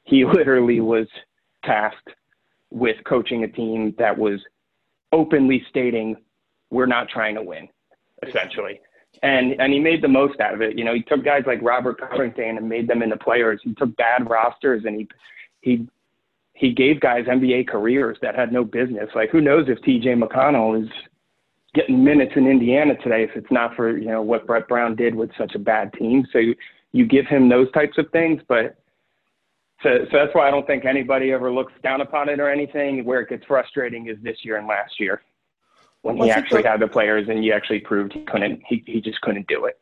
S2: he [LAUGHS] literally was tasked with coaching a team that was openly stating, we're not trying to win, essentially. And and he made the most out of it. You know, he took guys like Robert Covington and made them into players. He took bad rosters and he he he gave guys NBA careers that had no business. Like who knows if TJ McConnell is getting minutes in Indiana today if it's not for you know what Brett Brown did with such a bad team. So you, you give him those types of things, but so so that's why I don't think anybody ever looks down upon it or anything. Where it gets frustrating is this year and last year when well, he actually had the players and you actually proved he couldn't. He he just couldn't do it.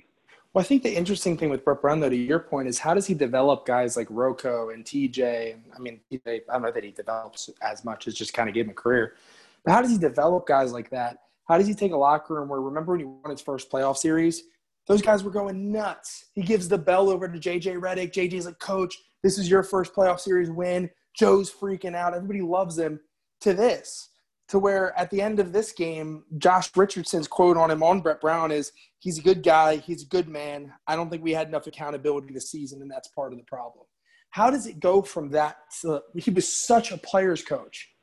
S1: Well, I think the interesting thing with Brett Brown, though, to your point, is how does he develop guys like Rocco and TJ? I mean, I don't know that he develops as much as just kind of gave him a career, but how does he develop guys like that? How does he take a locker room where, remember when he won his first playoff series? Those guys were going nuts. He gives the bell over to JJ Redick. JJ's like, Coach, this is your first playoff series win. Joe's freaking out. Everybody loves him. To this, to where at the end of this game, Josh Richardson's quote on him on Brett Brown is, he's a good guy. He's a good man. I don't think we had enough accountability this season, and that's part of the problem. How does it go from that to he was such a player's coach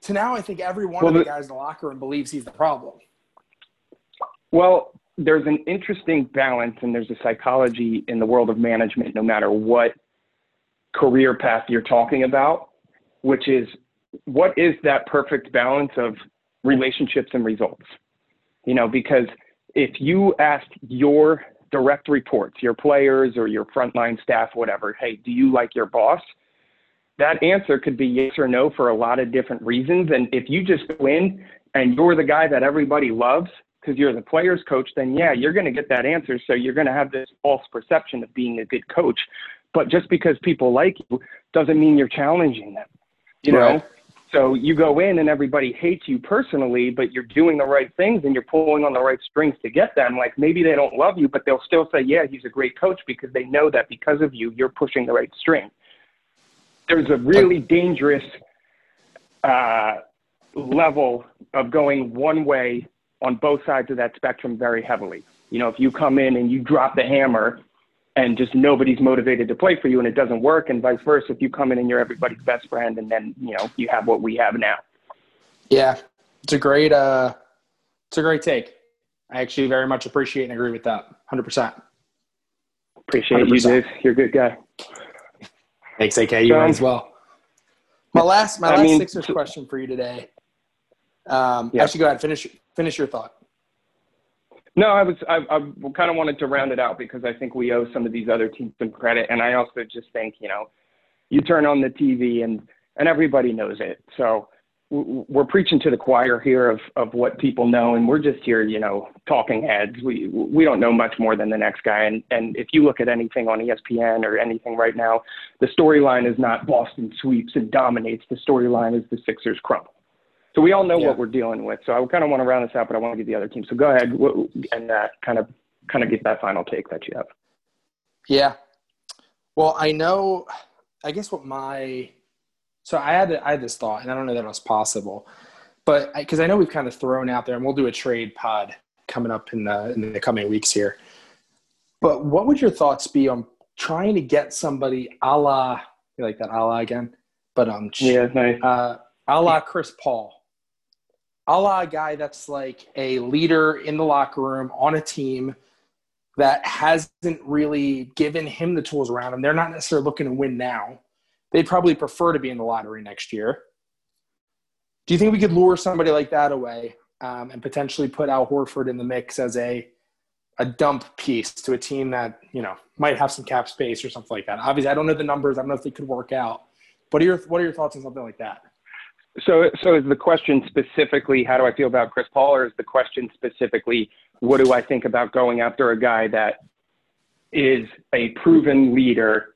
S1: to now? I think every one well, of the guys in the locker room believes he's the problem.
S2: Well, there's an interesting balance, and there's a psychology in the world of management, no matter what career path you're talking about, which is what is that perfect balance of relationships and results? You know, because if you asked your direct reports, your players or your frontline staff, whatever, hey, do you like your boss? That answer could be yes or no for a lot of different reasons. And if you just win and you're the guy that everybody loves because you're the player's coach, then yeah, you're going to get that answer. So you're going to have this false perception of being a good coach. But just because people like you doesn't mean you're challenging them. You right. know, so you go in and everybody hates you personally, but you're doing the right things and you're pulling on the right strings to get them. Like maybe they don't love you, but they'll still say, yeah, he's a great coach because they know that because of you, you're pushing the right string. There's a really dangerous uh, level of going one way on both sides of that spectrum very heavily. You know, if you come in and you drop the hammer and just nobody's motivated to play for you and it doesn't work and vice versa if you come in and you're everybody's best friend and then you know you have what we have now.
S1: Yeah. It's a great uh it's a great take. I actually very much appreciate and agree with that 100%
S2: appreciate 100%. you Dave. you're a good guy.
S1: Thanks ak you um, as well. My last my last I mean, sixers question for you today um yeah. actually go ahead. Finish finish your thought
S2: no, I was I, I kind of wanted to round it out because I think we owe some of these other teams some credit, and I also just think you know, you turn on the TV and and everybody knows it. So we're preaching to the choir here of of what people know, and we're just here, you know, talking heads. We we don't know much more than the next guy, and and if you look at anything on ESPN or anything right now, the storyline is not Boston sweeps and dominates. The storyline is the Sixers crumble. So we all know yeah. what we're dealing with. So I kind of want to round this out, but I want to get the other team. So go ahead and uh, kind of kind of get that final take that you have.
S1: Yeah. Well, I know. I guess what my so I had I had this thought, and I don't know that it was possible, but because I, I, know we've kind of thrown out there, and we'll do a trade pod coming up in the in the coming weeks here. But what would your thoughts be on trying to get somebody a la you like that a la again? But um,
S2: yeah, nice.
S1: Uh, a la Chris Paul a la a guy that's like a leader in the locker room on a team that hasn't really given him the tools around him. They're not necessarily looking to win now. They'd probably prefer to be in the lottery next year. Do you think we could lure somebody like that away um, and potentially put Al Horford in the mix as a a dump piece to a team that you know might have some cap space or something like that? Obviously, I don't know the numbers. I don't know if they could work out. But are your What are your thoughts on something like that?
S2: So, so is the question specifically how do I feel about Chris Paul, or is the question specifically what do I think about going after a guy that is a proven leader,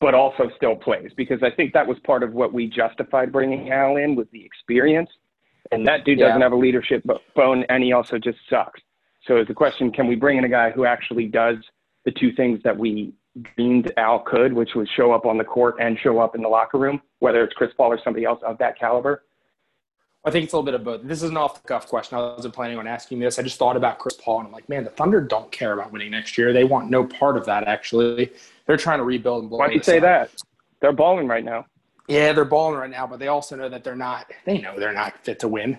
S2: but also still plays? Because I think that was part of what we justified bringing Al in was the experience, and that dude doesn't have a leadership bone, and he also just sucks. So, is the question can we bring in a guy who actually does the two things that we dreamed Al could, which was show up on the court and show up in the locker room, whether it's Chris Paul or somebody else of that caliber?
S1: I think it's a little bit of both. This is an off the cuff question. I wasn't planning on asking this. I just thought about Chris Paul, and I'm like, man, the Thunder don't care about winning next year. They want no part of that. Actually, they're trying to rebuild and blow.
S2: Why do you say
S1: up.
S2: that? They're balling right now.
S1: Yeah, they're balling right now, but they also know that they're not. They know they're not fit to win.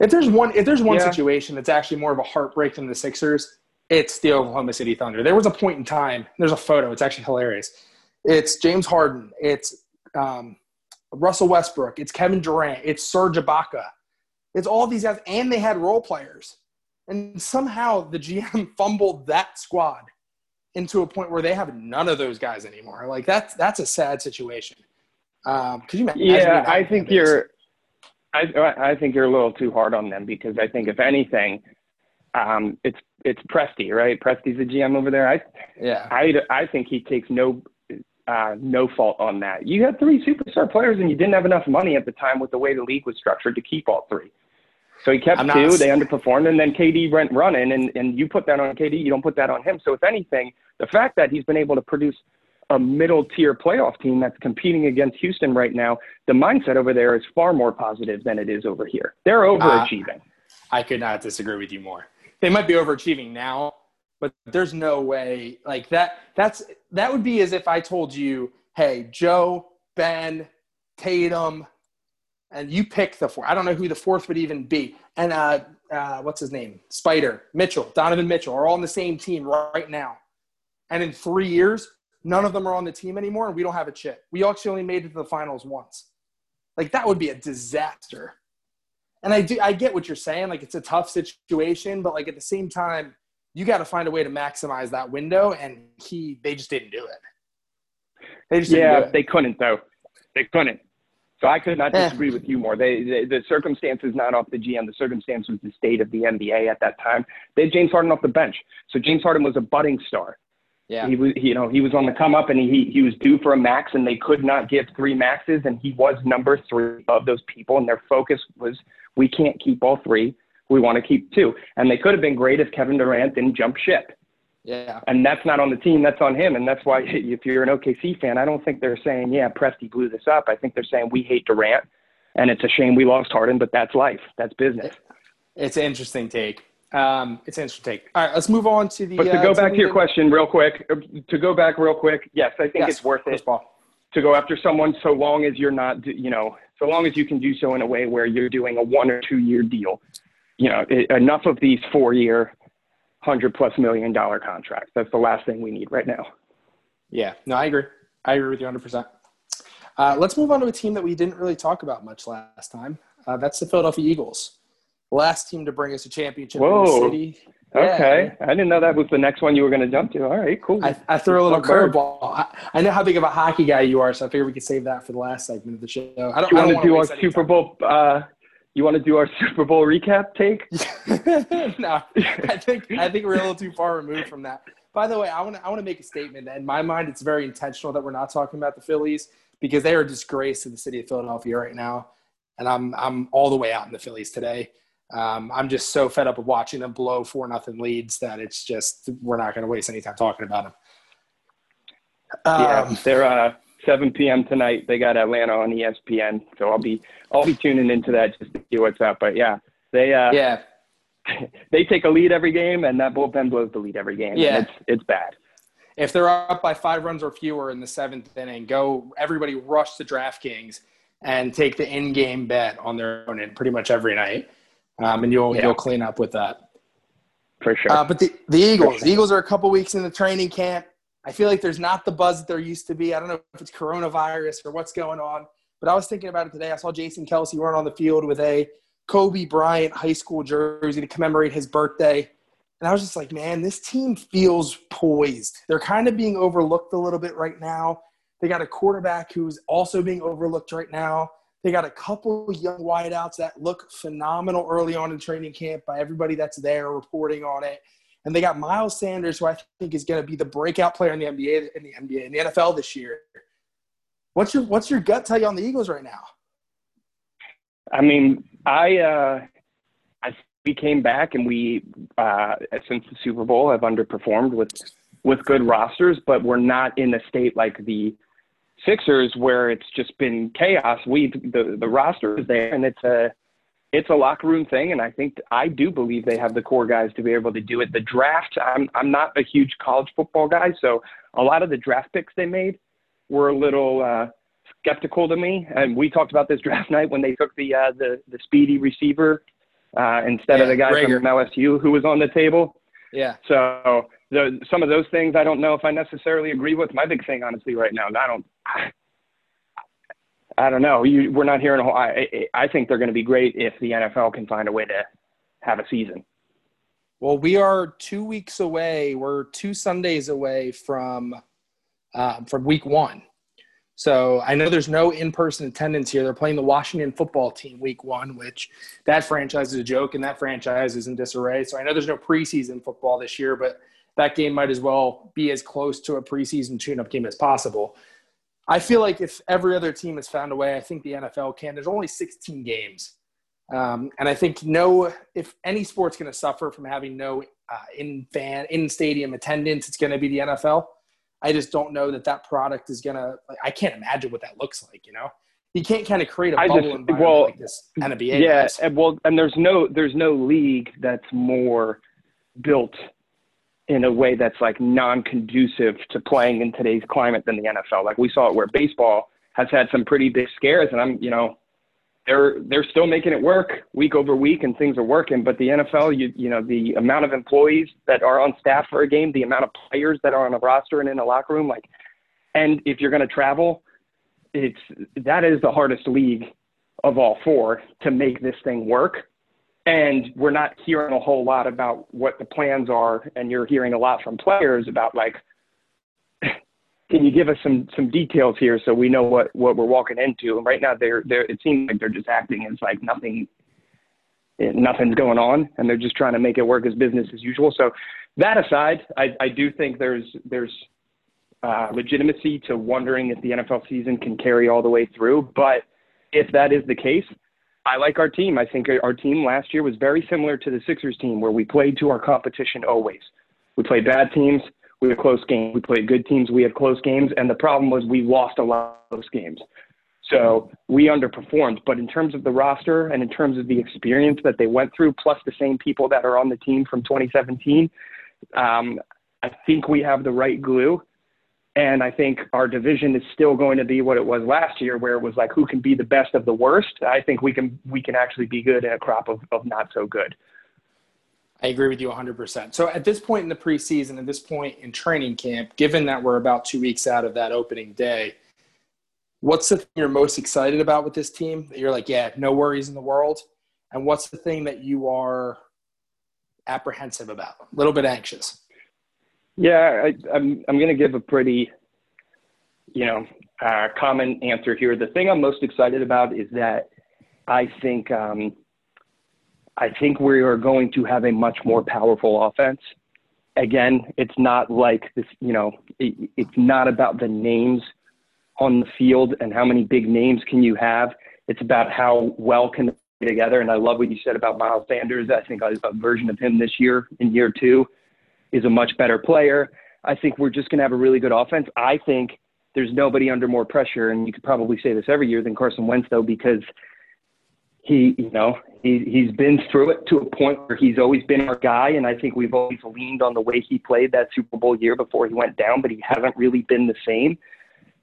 S1: If there's one, if there's one
S2: Yeah.
S1: situation that's actually more of a heartbreak than the Sixers, it's the Oklahoma City Thunder. There was a point in time. There's a photo. It's actually hilarious. It's James Harden. It's um, Russell Westbrook. It's Kevin Durant. It's Serge Ibaka. It's all these guys, and they had role players. And somehow the GM [LAUGHS] fumbled that squad into a point where they have none of those guys anymore. Like that's that's a sad situation. Um, could you imagine?
S2: Yeah, I think you're. I I think you're a little too hard on them because I think if anything, um, it's it's Presti, right? Presti's the GM over there. I
S1: Yeah.
S2: I I think he takes no uh, no fault on that. You had three superstar players and you didn't have enough money at the time with the way the league was structured to keep all three. So he kept
S1: I'm not-
S2: two. They underperformed, and then KD went running, and and you put that on KD. You don't put that on him. So if anything, the fact that he's been able to produce a middle tier playoff team that's competing against Houston right now, the mindset over there is far more positive than it is over here. They're overachieving.
S1: I could not disagree with you more. They might be overachieving now, but there's no way like that. That's that would be as if I told you, "Hey, Joe, Ben, Tatum, and you pick the four. I don't know who the fourth would even be. And uh, uh, what's his name? Spider Mitchell, Donovan Mitchell are all on the same team right now. And in three years, none of them are on the team anymore, and we don't have a chip. We actually only made it to the finals once. Like that would be a disaster. And I do I get what you're saying. Like it's a tough situation, but like at the same time, you got to find a way to maximize that window. And he they just didn't do it. They just
S2: Yeah, they couldn't though. They couldn't. So I could not
S1: Eh.
S2: disagree with you more. They, they the circumstance is not off the GM. The circumstance was the state of the NBA at that time. They had James Harden off the bench. So James Harden was a budding star.
S1: Yeah.
S2: He was, you know, he was on the come up, and he he was due for a max, and they could not give three maxes, and he was number three of those people, and their focus was we can't keep all three. We want to keep two, and they could have been great if Kevin Durant didn't jump ship.
S1: Yeah.
S2: And that's not on the team, that's on him. And that's why, [LAUGHS] if you're an OKC fan, I don't think they're saying, yeah, Presti blew this up. I think they're saying, we hate Durant, and it's a shame we lost Harden, but that's life. That's business.
S1: It's an interesting take. Um, it's an interesting take. All right, let's move on to the.
S2: But to
S1: uh,
S2: go back to your question real quick, to go back real quick, yes, I think
S1: Yes,
S2: it's worth it
S1: Paul.
S2: to go after someone so long as you're not, you know, so long as you can do so in a way where you're doing a one or two year deal. You know, it, enough of these four year, hundred plus million dollar contracts. That's the last thing we need right now.
S1: Yeah, no, I agree. I agree with you 100%. Uh, let's move on to a team that we didn't really talk about much last time. Uh, that's the Philadelphia Eagles. Last team to bring us a championship in the
S2: Whoa.
S1: city. Yeah.
S2: Okay. I didn't know that was the next one you were going to jump to. All right, cool.
S1: I, I threw a little curveball. I, I know how big of a hockey guy you are, so I figured we could save that for the last segment of the show. I don't,
S2: you want to do our Super. Bowl? Uh, you want to do our [LAUGHS] Super Bowl recap take? [LAUGHS]
S1: no, I think I think we're a little too far removed from that. By the way, I want to I want to make a statement in my mind it's very intentional that we're not talking about the Phillies because they are a disgrace to the city of Philadelphia right now, and I'm I'm all the way out in the Phillies today. Um, I'm just so fed up of watching them blow four nothing leads that it's just we're not going to waste any time talking about them.
S2: yeah,
S1: Um,
S2: they're uh, 7 p.m. tonight. They got Atlanta on ESPN, so I'll be I'll be tuning into that just to see what's up. But yeah, they uh,
S1: yeah, [LAUGHS]
S2: they take a lead every game, and that bullpen blows the lead every game.
S1: Yeah.
S2: it's it's bad.
S1: if they're up by five runs or fewer in the seventh inning, go everybody rush to DraftKings and take the in-game bet on their own in pretty much every night, um, and you'll
S2: Yeah.
S1: you'll clean up with that.
S2: For sure.
S1: Uh, but the the Eagles,
S2: sure.
S1: the Eagles are a couple weeks in the training camp. I feel like there's not the buzz that there used to be. I don't know if it's coronavirus or what's going on, but I was thinking about it today. I saw Jason Kelce run on the field with a Kobe Bryant high school jersey to commemorate his birthday. And I was just like, man, this team feels poised. They're kind of being overlooked a little bit right now. They got a quarterback who's also being overlooked right now. They got a couple young wideouts that look phenomenal early on in training camp by everybody that's there reporting on it. And they got Miles Sanders, who I think is going to be the breakout player in the NBA, in the NBA, in the NFL this year. What's your What's your gut tell you on the Eagles right now?
S2: I mean, I uh, I we came back and we uh, since the Super Bowl have underperformed with with good rosters, but we're not in a state like the Sixers where it's just been chaos. We the the roster is there, and it's a it's a locker room thing, and I think I do believe they have the core guys to be able to do it. The draft, I'm I'm not a huge college football guy, so a lot of the draft picks they made were a little uh, skeptical to me. And we talked about this [LAUGHS] draft night when they took the uh, the the speedy receiver uh, instead yeah, of the guy Reagor. from LSU who was on the table.
S1: Yeah.
S2: So the, some of those things I don't know if I necessarily agree with. My big thing, honestly, right now, I don't. I don't know. You, we're not hearing a whole. I, I think they're going to be great if the NFL can find a way to have a season.
S1: Well, we are two weeks away. We're two Sundays away from uh, from week one. So I know there's no in-person attendance here. They're playing the Washington football team week one, which that franchise is a joke and that franchise is in disarray. So I know there's no preseason football this year, but that game might as well be as close to a preseason tune-up game as possible. I feel like if every other team has found a way, I think the NFL can. There's only 16 games. Um, and I think no, if any sport's going to suffer from having no uh, in fan in stadium attendance, it's going to be the NFL. I just don't know that that product is gonna. Like, I can't imagine what that looks like. You know, you can't kind of create a bubble just, environment well, like this NBA.
S2: Yeah, and well, and there's no there's no league that's more built in a way that's like non-conducive to playing in today's climate than the NFL. Like we saw it where baseball has had some pretty big scares, and I'm you know they're they're still making it work week over week and things are working but the NFL you you know the amount of employees that are on staff for a game the amount of players that are on a roster and in a locker room like and if you're going to travel it's that is the hardest league of all four to make this thing work and we're not hearing a whole lot about what the plans are and you're hearing a lot from players about like [SIGHS] can you give us some some details here so we know what what we're walking into? And right now, they're they're it seems like they're just acting as like nothing nothing's going on, and they're just trying to make it work as business as usual. So that aside, I, I do think there's there's uh, legitimacy to wondering if the NFL season can carry all the way through. But if that is the case, I like our team. I think our team last year was very similar to the Sixers team, where we played to our competition always. We played bad teams we had close games. We played good teams. We had close games. And the problem was we lost a lot of those games. So we underperformed. But in terms of the roster and in terms of the experience that they went through, plus the same people that are on the team from 2017, um, I think we have the right glue. And I think our division is still going to be what it was last year, where it was like who can be the best of the worst. I think we can we can actually be good in a crop of, of not so good.
S1: I agree with you 100%. So at this point in the preseason, at this point in training camp, given that we're about two weeks out of that opening day, what's the thing you're most excited about with this team that you're like, yeah, no worries in the world? And what's the thing that you are apprehensive about, a little bit anxious?
S2: Yeah, I, I'm, I'm going to give a pretty, you know, uh, common answer here. The thing I'm most excited about is that I think um, – I think we are going to have a much more powerful offense. Again, it's not like this, you know, it, it's not about the names on the field and how many big names can you have. It's about how well can they together. And I love what you said about Miles Sanders. I think a, a version of him this year in year two is a much better player. I think we're just going to have a really good offense. I think there's nobody under more pressure, and you could probably say this every year than Carson Wentz, though, because he, you know, he, he's been through it to a point where he's always been our guy. And I think we've always leaned on the way he played that Super Bowl year before he went down, but he hasn't really been the same.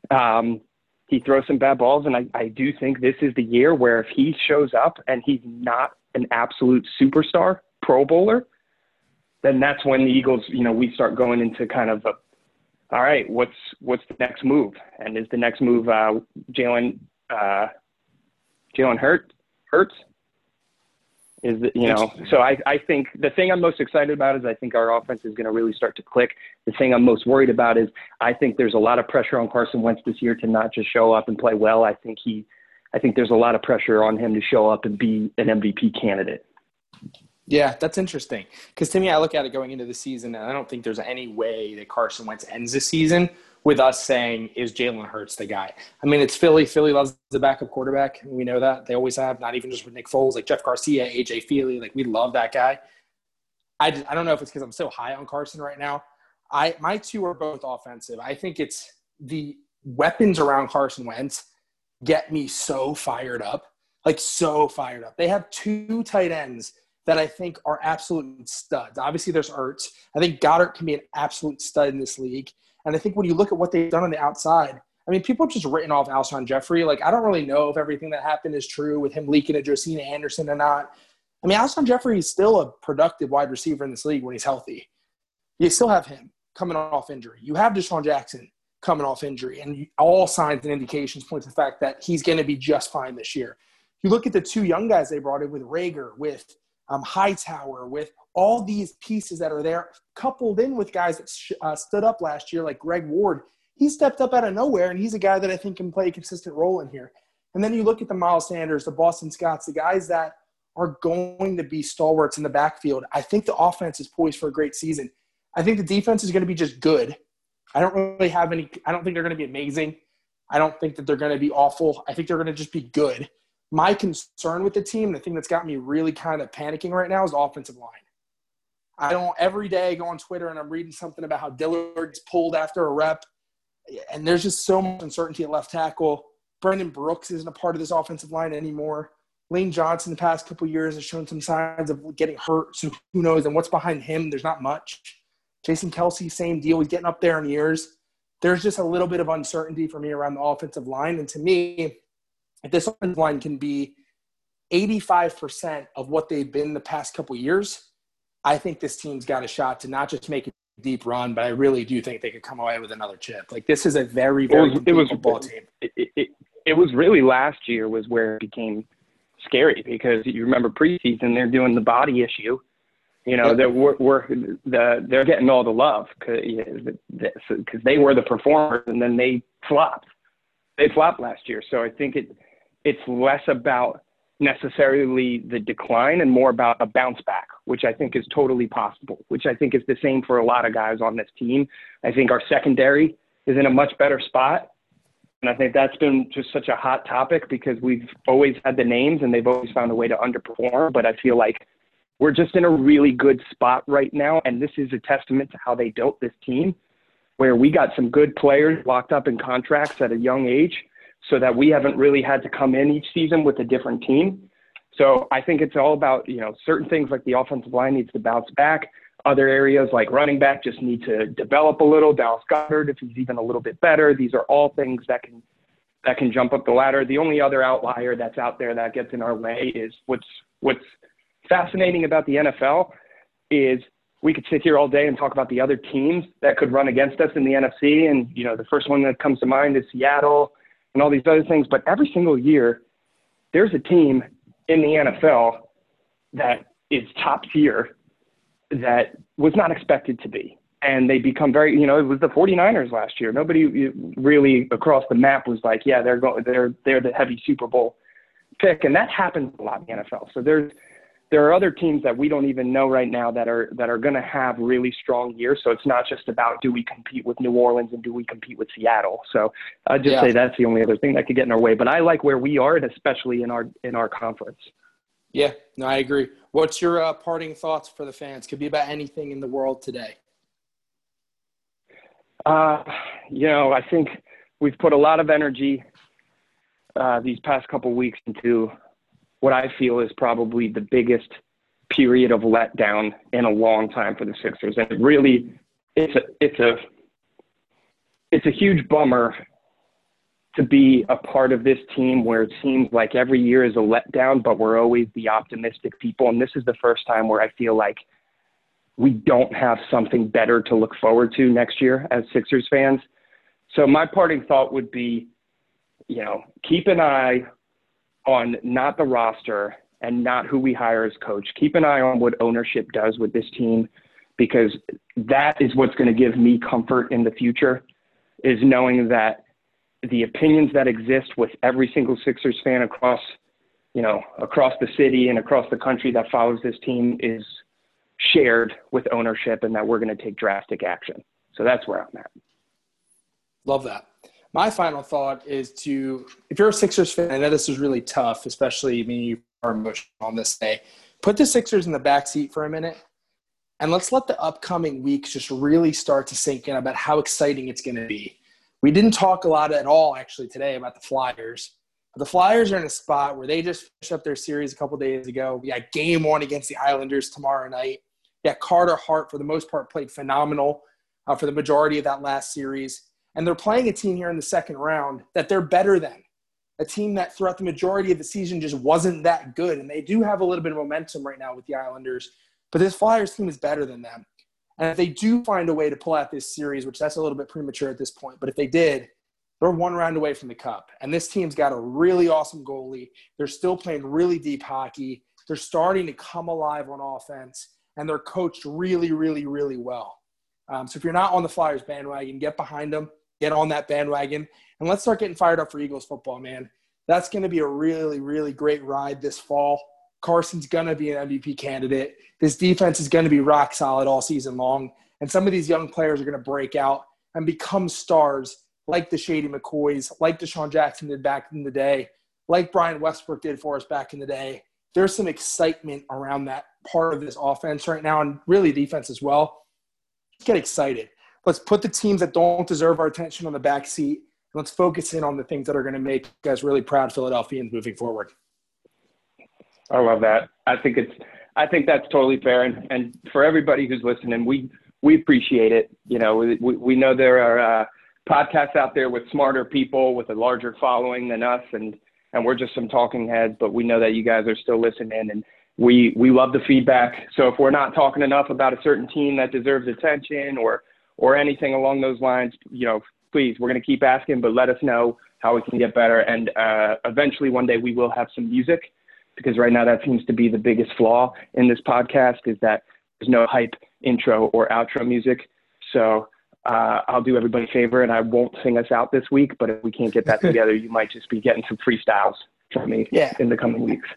S2: Um, he throws some bad balls. And I, I do think this is the year where if he shows up and he's not an absolute superstar pro bowler, then that's when the Eagles, you know, we start going into kind of a, all right, what's, what's the next move? And is the next move, uh, Jalen, uh, Jalen Hurt Hurts? Is that, you know so I, I think the thing i'm most excited about is i think our offense is going to really start to click. The thing i'm most worried about is i think there's a lot of pressure on carson wentz this year to not just show up and play well. I think he i think there's a lot of pressure on him to show up and be an mvp candidate
S1: yeah that's interesting because to me i look at it going into the season and i don't think there's any way that carson wentz ends the season with us saying, is Jalen Hurts the guy? I mean, it's Philly. Philly loves the backup quarterback. We know that. They always have, not even just with Nick Foles, like Jeff Garcia, AJ Feeley. Like, we love that guy. I, just, I don't know if it's because I'm so high on Carson right now. I my two are both offensive. I think it's the weapons around Carson Wentz get me so fired up, like so fired up. They have two tight ends that I think are absolute studs. Obviously, there's Ertz. I think Goedert can be an absolute stud in this league. And I think when you look at what they've done on the outside, I mean, people have just written off Alshon Jeffery. Like, I don't really know if everything that happened is true with him leaking to Josina Anderson or not. I mean, Alshon Jeffery is still a productive wide receiver in this league when he's healthy. You still have him coming off injury. You have DeSean Jackson coming off injury, and all signs and indications point to the fact that he's going to be just fine this year. You look at the two young guys they brought in with Reagor, with um, Hightower, with all these pieces that are there, coupled in with guys that sh- uh, stood up last year, like Greg Ward. He stepped up out of nowhere, and he's a guy that I think can play a consistent role in here. And then you look at the Miles Sanders, the Boston Scotts, the guys that are going to be stalwarts in the backfield. I think the offense is poised for a great season. I think the defense is going to be just good. I don't really have any, I don't think they're going to be amazing. I don't think that they're going to be awful. I think they're going to just be good. My concern with the team, the thing that's got me really kind of panicking right now is the offensive line. I don't every day I go on Twitter and I'm reading something about how Dillard's pulled after a rep, and there's just so much uncertainty at left tackle. Brandon Brooks isn't a part of this offensive line anymore. Lane Johnson, the past couple years, has shown some signs of getting hurt. So who knows? And what's behind him? There's not much. Jason Kelce, same deal. He's getting up there in years. There's just a little bit of uncertainty for me around the offensive line. And to me, if this offensive line can be 85% of what they've been the past couple years, I think this team's got a shot to not just make a deep run, but I really do think they could come away with another chip. Like this is a very, very it was, it was football team.
S2: It, it, it was really last year was where it became scary because you remember preseason they're doing the body issue you know, that we're, we're the, they're getting all the love because they were the performers and then they flopped. They flopped last year. So I think it it's less about necessarily the decline and more about a bounce back, which I think is totally possible, which I think is the same for a lot of guys on this team. I think our secondary is in a much better spot. And I think that's been just such a hot topic because we've always had the names and they've always found a way to underperform. But I feel like we're just in a really good spot right now. And this is a testament to how they built this team, where we got some good players locked up in contracts at a young age so that we haven't really had to come in each season with a different team. So I think it's all about, you know, certain things like the offensive line needs to bounce back. Other areas like running back just need to develop a little. Dallas Goedert, if he's even a little bit better, these are all things that can that can jump up the ladder. The only other outlier that's out there that gets in our way is what's what's fascinating about the NFL is we could sit here all day and talk about the other teams that could run against us in the NFC. And, you know, the first one that comes to mind is Seattle and all these other things. But every single year, there's a team in the NFL that is top tier that was not expected to be. And they become very, you know, it was the 49ers last year. Nobody really across the map was like, yeah, they're going, they're, they're the heavy Super Bowl pick. And that happens a lot in the NFL. So there's, there are other teams that we don't even know right now that are that are going to have really strong years. So it's not just about do we compete with New Orleans and do we compete with Seattle. So I'd just yeah. say that's the only other thing that could get in our way. But I like where we are, and especially in our in our conference.
S1: Yeah, no, I agree. What's your uh, parting thoughts for the fans? Could be about anything in the world today.
S2: Uh, you know, I think we've put a lot of energy uh, these past couple weeks into what I feel is probably the biggest period of letdown in a long time for the Sixers. And it really, it's a, it's a, it's a huge bummer to be a part of this team where it seems like every year is a letdown, but we're always the optimistic people. And this is the first time where I feel like we don't have something better to look forward to next year as Sixers fans. So my parting thought would be, you know, keep an eye on not the roster and not who we hire as coach. Keep an eye on what ownership does with this team because that is what's going to give me comfort in the future is knowing that the opinions that exist with every single Sixers fan across, you know, across the city and across the country that follows this team is shared with ownership and that we're going to take drastic action. So that's where I'm at.
S1: Love that my final thought is to if you're a Sixers fan, I know this is really tough, especially mean you are emotional on this day. Put the Sixers in the back seat for a minute And let's let the upcoming weeks just really start to sink in about how exciting it's going to be. We didn't talk a lot at all actually today about the Flyers. But the Flyers are in a spot where they just finished up their series a couple days ago. We got game one against the Islanders tomorrow night. Yeah, Carter Hart, for the most part, played phenomenal uh, for the majority of that last series. And they're playing a team here in the second round that they're better than. A team that throughout the majority of the season just wasn't that good. And they do have a little bit of momentum right now with the Islanders. But this Flyers team is better than them. And if they do find a way to pull out this series, which that's a little bit premature at this point, but if they did, they're one round away from the cup. And this team's got a really awesome goalie. They're still playing really deep hockey. They're starting to come alive on offense, and they're coached really, really, really well. Um, so if you're not on the Flyers bandwagon, get behind them, get on that bandwagon, and let's start getting fired up for Eagles football, man. That's going to be a really, really great ride this fall. Carson's going to be an MVP candidate. This defense is going to be rock solid all season long. And some of these young players are going to break out and become stars like the Shady McCoys, like DeSean Jackson did back in the day, like Brian Westbrook did for us back in the day. There's some excitement around that part of this offense right now, and really defense as well. Get excited. Let's put the teams that don't deserve our attention on the back seat. And let's focus in on the things that are going to make us really proud Philadelphians moving forward.
S2: I love that. I think it's I think that's totally fair, and, and for everybody who's listening, we we appreciate it. You know, we we know there are uh, podcasts out there with smarter people with a larger following than us, and and we're just some talking heads. But we know that you guys are still listening, and we we love the feedback. So if we're not talking enough about a certain team that deserves attention or or anything along those lines, you know, please, we're going to keep asking, but let us know how we can get better. And uh, eventually, one day, we will have some music because right now that seems to be the biggest flaw in this podcast is that there's no hype intro or outro music. So uh, I'll do everybody a favor and I won't sing us out this week. But if we can't get that [LAUGHS] together, you might just be getting some freestyles from me yeah. in the coming weeks.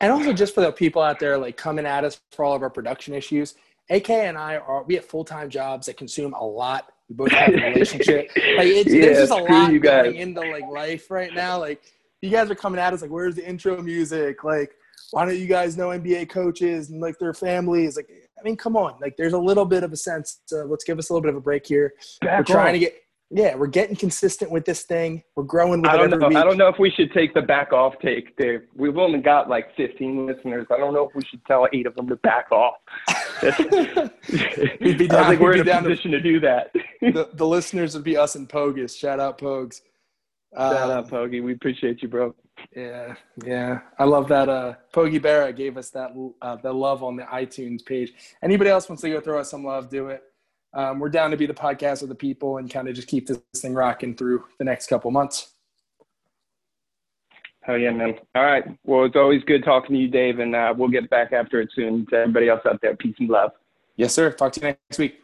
S1: And also, just for the people out there like coming at us for all of our production issues, AK and I are we have full time jobs that consume a lot. We both have a [LAUGHS] relationship. like it's, yeah, there's just a lot going into like life right now. Like you guys are coming at us like, where's the intro music? Like, why don't you guys know NBA coaches and like their families? Like, I mean, come on. Like, there's a little bit of a sense. To, let's give us a little bit of a break here. Back we're trying to get. Yeah, we're getting consistent with this thing. We're growing with
S2: I don't
S1: know.
S2: Week. I don't know if we should take the back off take, Dave. We've only got like 15 listeners. I don't know if we should tell eight of them to back off. [LAUGHS] we'd be [LAUGHS] down, I think we're in a position to, to, do that. [LAUGHS]
S1: the, the listeners would be us and Pogus. Shout out Pogues.
S2: Shout um, out Pogi. We appreciate you, bro.
S1: Yeah, yeah. I love that. Uh, Pogi Barra gave us that uh, the love on the iTunes page. Anybody else wants to go throw us some love, do it. Um, we're down to be the podcast of the people and kind of just keep this thing rocking through the next couple months.
S2: Hell yeah, man. All right. Well, it's always good talking to you, Dave, and uh, we'll get back after it soon. To everybody else out there, peace and love.
S1: Yes, sir. Talk to you next week.